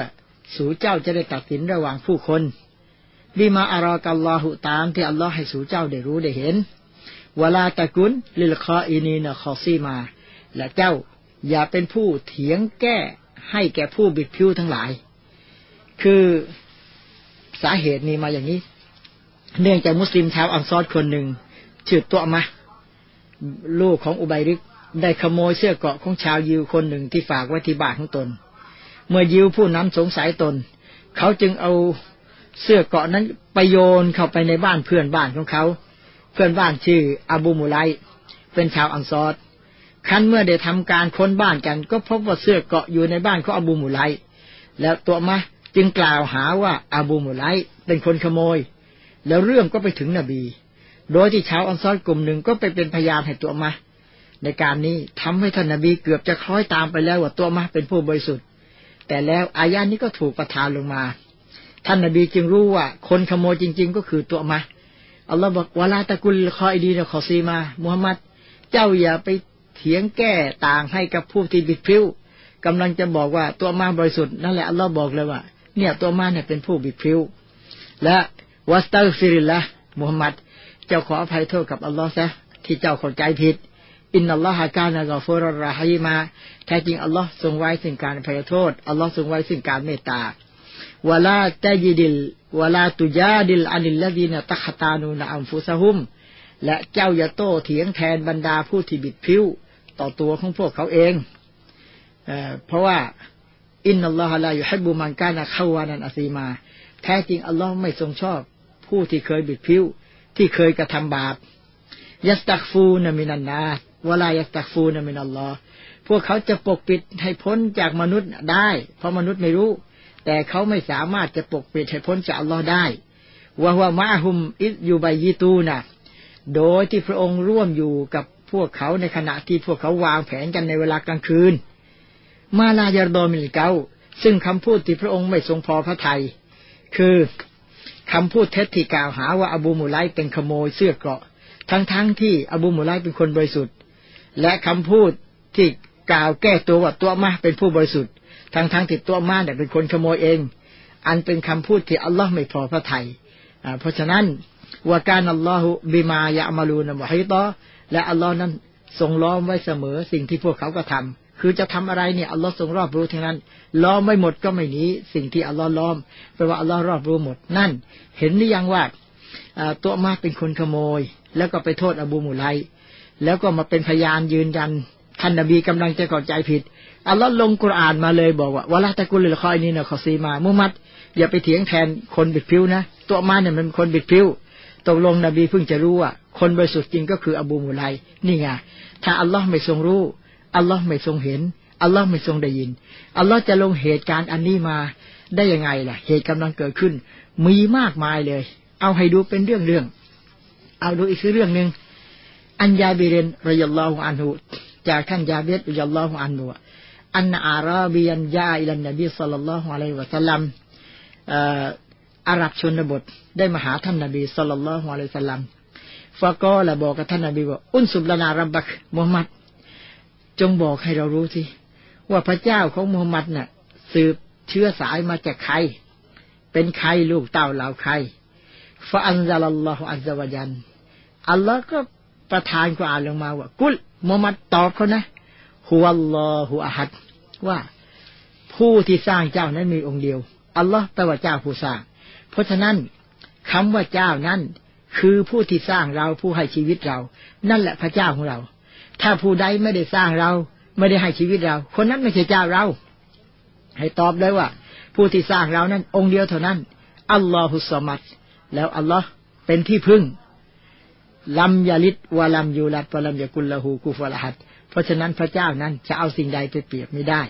สู่เจ้าจะได้ตัดสินระหว่างผู้คนดีมาอารอกัลลอฮุตามที่อัลลอฮ์ให้สู่เจ้าได้รู้ได้เห็น ولا تكن للخائنين خصيما และเจ้าอย่าเป็นผู้เถียงแก้ให้แก่ผู้บิดพลิ้วทั้งหลาย คือสาเหตุนี้มาอย่างนี้ เนื่องจากมุสลิมชาวอันซอรคนหนึ่งชื่อตุอ์มะฮ์ลูกของอุบัยริกได้ขโมยเสื้อเกราะของชาวยิวคนหนึ่งที่ฝากไว้ที่บ้านของตน เมื่อยิวผู้นั้นสงสัยตน เขาจึงเอาเสื้อเกาะนั้นไปโยนเข้าไปในบ้านเพื่อนบ้านของเขา เพื่อนบ้านชื่ออาบูมุไลเป็นชาวอังซอดคันเมื่อได้ทำการค้นบ้านกัน ก็พบว่าเสื้อเกาะอยู่ในบ้านของอาบูมุไลแล้วตัวมาจึงกล่าวหาว่าอาบูมุไลเป็นคนขโมย แล้วเรื่องก็ไปถึงนบี โดยที่ชาวอังซอดกลุ่มหนึ่งก็ไปเป็นพยานให้ตัวมาในการนี้ทำให้ท่านนบีเกือบจะคล้อยตามไปแล้วว่าตัวมาเป็นผู้บริสุทธิ์ แต่แล้วอายานี้ก็ถูกประทานลงมา ท่านนบีจึงรู้ว่าคนขโมยจริง ๆ ก็คือตัวมา อัลลอฮ์บอกวลาตะกุลคอยดีนะขอซีมามุฮัมมัดเจ้าอย่าไปเถียงแก้ต่างให้กับผู้ที่บิดพริ้วกำลังจะบอกว่าตัวมาบริสุทธิ์นั่นแหละอัลลอฮ์บอกเลยว่า เนี่ยตัวมาเนี่ยเป็นผู้บิดพริ้วและวัสตัลฟิริลละมุฮัมมัดเจ้าขออภัยโทษกับอัลลอฮ์ซะที่เจ้าเข้าใจผิดإن الله كان غفورا رحيما แท้จริงอัลลอฮ์ทรงไว้ซึ่งการอภัยโทษอัลลอฮ์ทรงไว้ซึ่งการเมตตา ولا تجادل ولا تجادل عن الذين يختانون أنفسهم และเจ้าอย่าโต้เถียงแทนบรรดาผู้ที่บิดพลิ้วต่อตัวของพวกเขาเองเพราะว่า إن الله لا يحب من كان خوانا أثيما แท้จริงอัลลอฮ์ไม่ทรงชอบ ผู้ที่เคยบิดพลิ้วที่เคยกระทำบาป يستخفون من الناس ولا يستخفون من الله พวกเขาจะปกปิดให้พ้นจากมนุษย์ได้ เพราะมนุษย์ไม่รู้ แต่เขาไม่สามารถจะปกปิดให้พ้นจากอัลลอฮ์ได้وهو معهم إذ يبيتون โดยที่พระองค์ร่วมอยู่กับพวกเขาในขณะที่พวกเขาวางแผนกันในเวลากลางคืน ما لا يرضى من القول ซึ่งคำพูดที่พระองค์ไม่ทรงพอพระทยัยคือคำพูดเท็จที่กล่าวหาว่าอบูมุไลเป็นขโมยเสื้อเกราะ ทั้งๆทที่อบูมุไลเป็นคนบริสุทธิ์ และคำพูดที่กล่าวแก้ตัวว่าตัวมาเป็นผู้บริสุทธิ์ ทั้งๆทที่ตัวมาเนี่ยเป็นคนขโมยเอง อันเป็นคำพูดที่อัลลอฮ์ไม่พอพระทยัยเพราะฉะนั้นว่าการอัลลอฮฺบิมายะมาลูนมฮิตอและอัลลอฮ์นั้นทรงล้อมไว้เสมอสิ่งที่พวกเขาก็ทำคือจะทำอะไรเนี่ยอัลลอฮ์ทรงรอบรู้ทั้งนั้น ล้อมไม่หมดก็ไม่หนีสิ่งที่อัลลอฮ์ล้อมแปลว่าอัลลอฮ์รอบรู้หมดนั่น เห็นหรือยังว่าตัวมาเป็นคนขโมย แล้วก็ไปโทษอบูมุไลแล้วก็มาเป็นพยานยืนยันท่านนบีกำลังจะเข้าใจผิด อัลลอฮ์ลงกุรอานมาเลยบอกว่าวะลาตะกุลลคอยนี่นะขอซีมา มุฮัมมัดอย่าไปเถียงแทนคนบิดผิวนะ ตัวมาเนี่ยมันเป็นคนบิดผิวตกลงนบีเพิ่งจะรู้ว่าคนบริสุทธิ์จริงก็คืออบูมุไลนี่ไงถ้าอัลลอฮ์ไม่ทรงรู้อัลลอฮ์ไม่ทรงเห็นอัลลอฮ์ไม่ทรงได้ยิน อัลลอฮ์จะลงเหตุการณ์อันนี้มาได้ยังไงล่ะ เหตุกำลังเกิดขึ้น มีมากมายเลย เอาให้ดูเป็นเรื่องเรื่อง เอาดูอีกเรื่องหนึ่งอันยาบิเรนรยัลลอฮุอันฮุจากท่านยาเบตรยัลลอฮุอันฮุ อันอาราบียนยาอิลันนบีสัลลัลลอฮุอะลัยฮิวะสัลลัมอาหรับชนบทได้มาหาท่านนบีสัลลัลลอฮุอะลัยฮิวะสัลลัมฟาก็ละบอกกับท่านนบีว่าอุนสุบลานารับบักมุฮัมมัด จงบอกให้เรารู้สิว่าพระเจ้าของมุฮัมมัดน่ะ สืบเชื้อสายมาจากใคร เป็นใครลูกเต้าเหล่าใครฟาอันซาลัลอฮุอัลลอฮวะยันอัลลอฮ์ก็ประทานกุอานลงมาว่า กุลมุฮัมมัดตอบเขานะ ฮุวัลลอฮุอะฮัดว่าผู้ที่สร้างเจ้านั้นมีองค์เดียว อัลลอฮ์แปลว่าเจ้าผู้สร้าง เพราะฉะนั้นคำว่าเจ้านั้น คือผู้ที่สร้างเราผู้ให้ชีวิตเรา นั่นแหละพระเจ้าของเรา ถ้าผู้ใดไม่ได้สร้างเรา ไม่ได้ให้ชีวิตเรา คนนั้นไม่ใช่เจ้าเรา ให้ตอบได้ว่า ผู้ที่สร้างเรานั้น องค์เดียวเท่านั้น อัลลอฮุสมัดแล้วอัลลอฮ์เป็นที่พึ่งลัมยาลิดวะลัมยูลัดวะลัมยากุลละหูกุฟะละหัด เพราะฉะนั้นพระเจ้านั้นจะเอาสิ่งใดไปเปรียบไม่ได้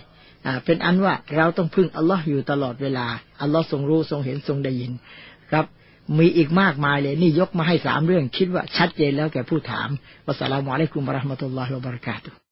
อ่าเป็นอันว่าเราต้องพึ่งอัลลอฮ์อยู่ตลอดเวลาอัลลอฮ์ทรงรู้ทรงเห็นทรงได้ยิน ครับ มีอีกมากมายเลยนี่ยกมาให้สามเรื่อง คิดว่าชัดเจนแล้วแก่ผู้ถามวัสสลามุอะลัยกุมบะราะห์มะตุลลอฮิวะบะเราะกาตุ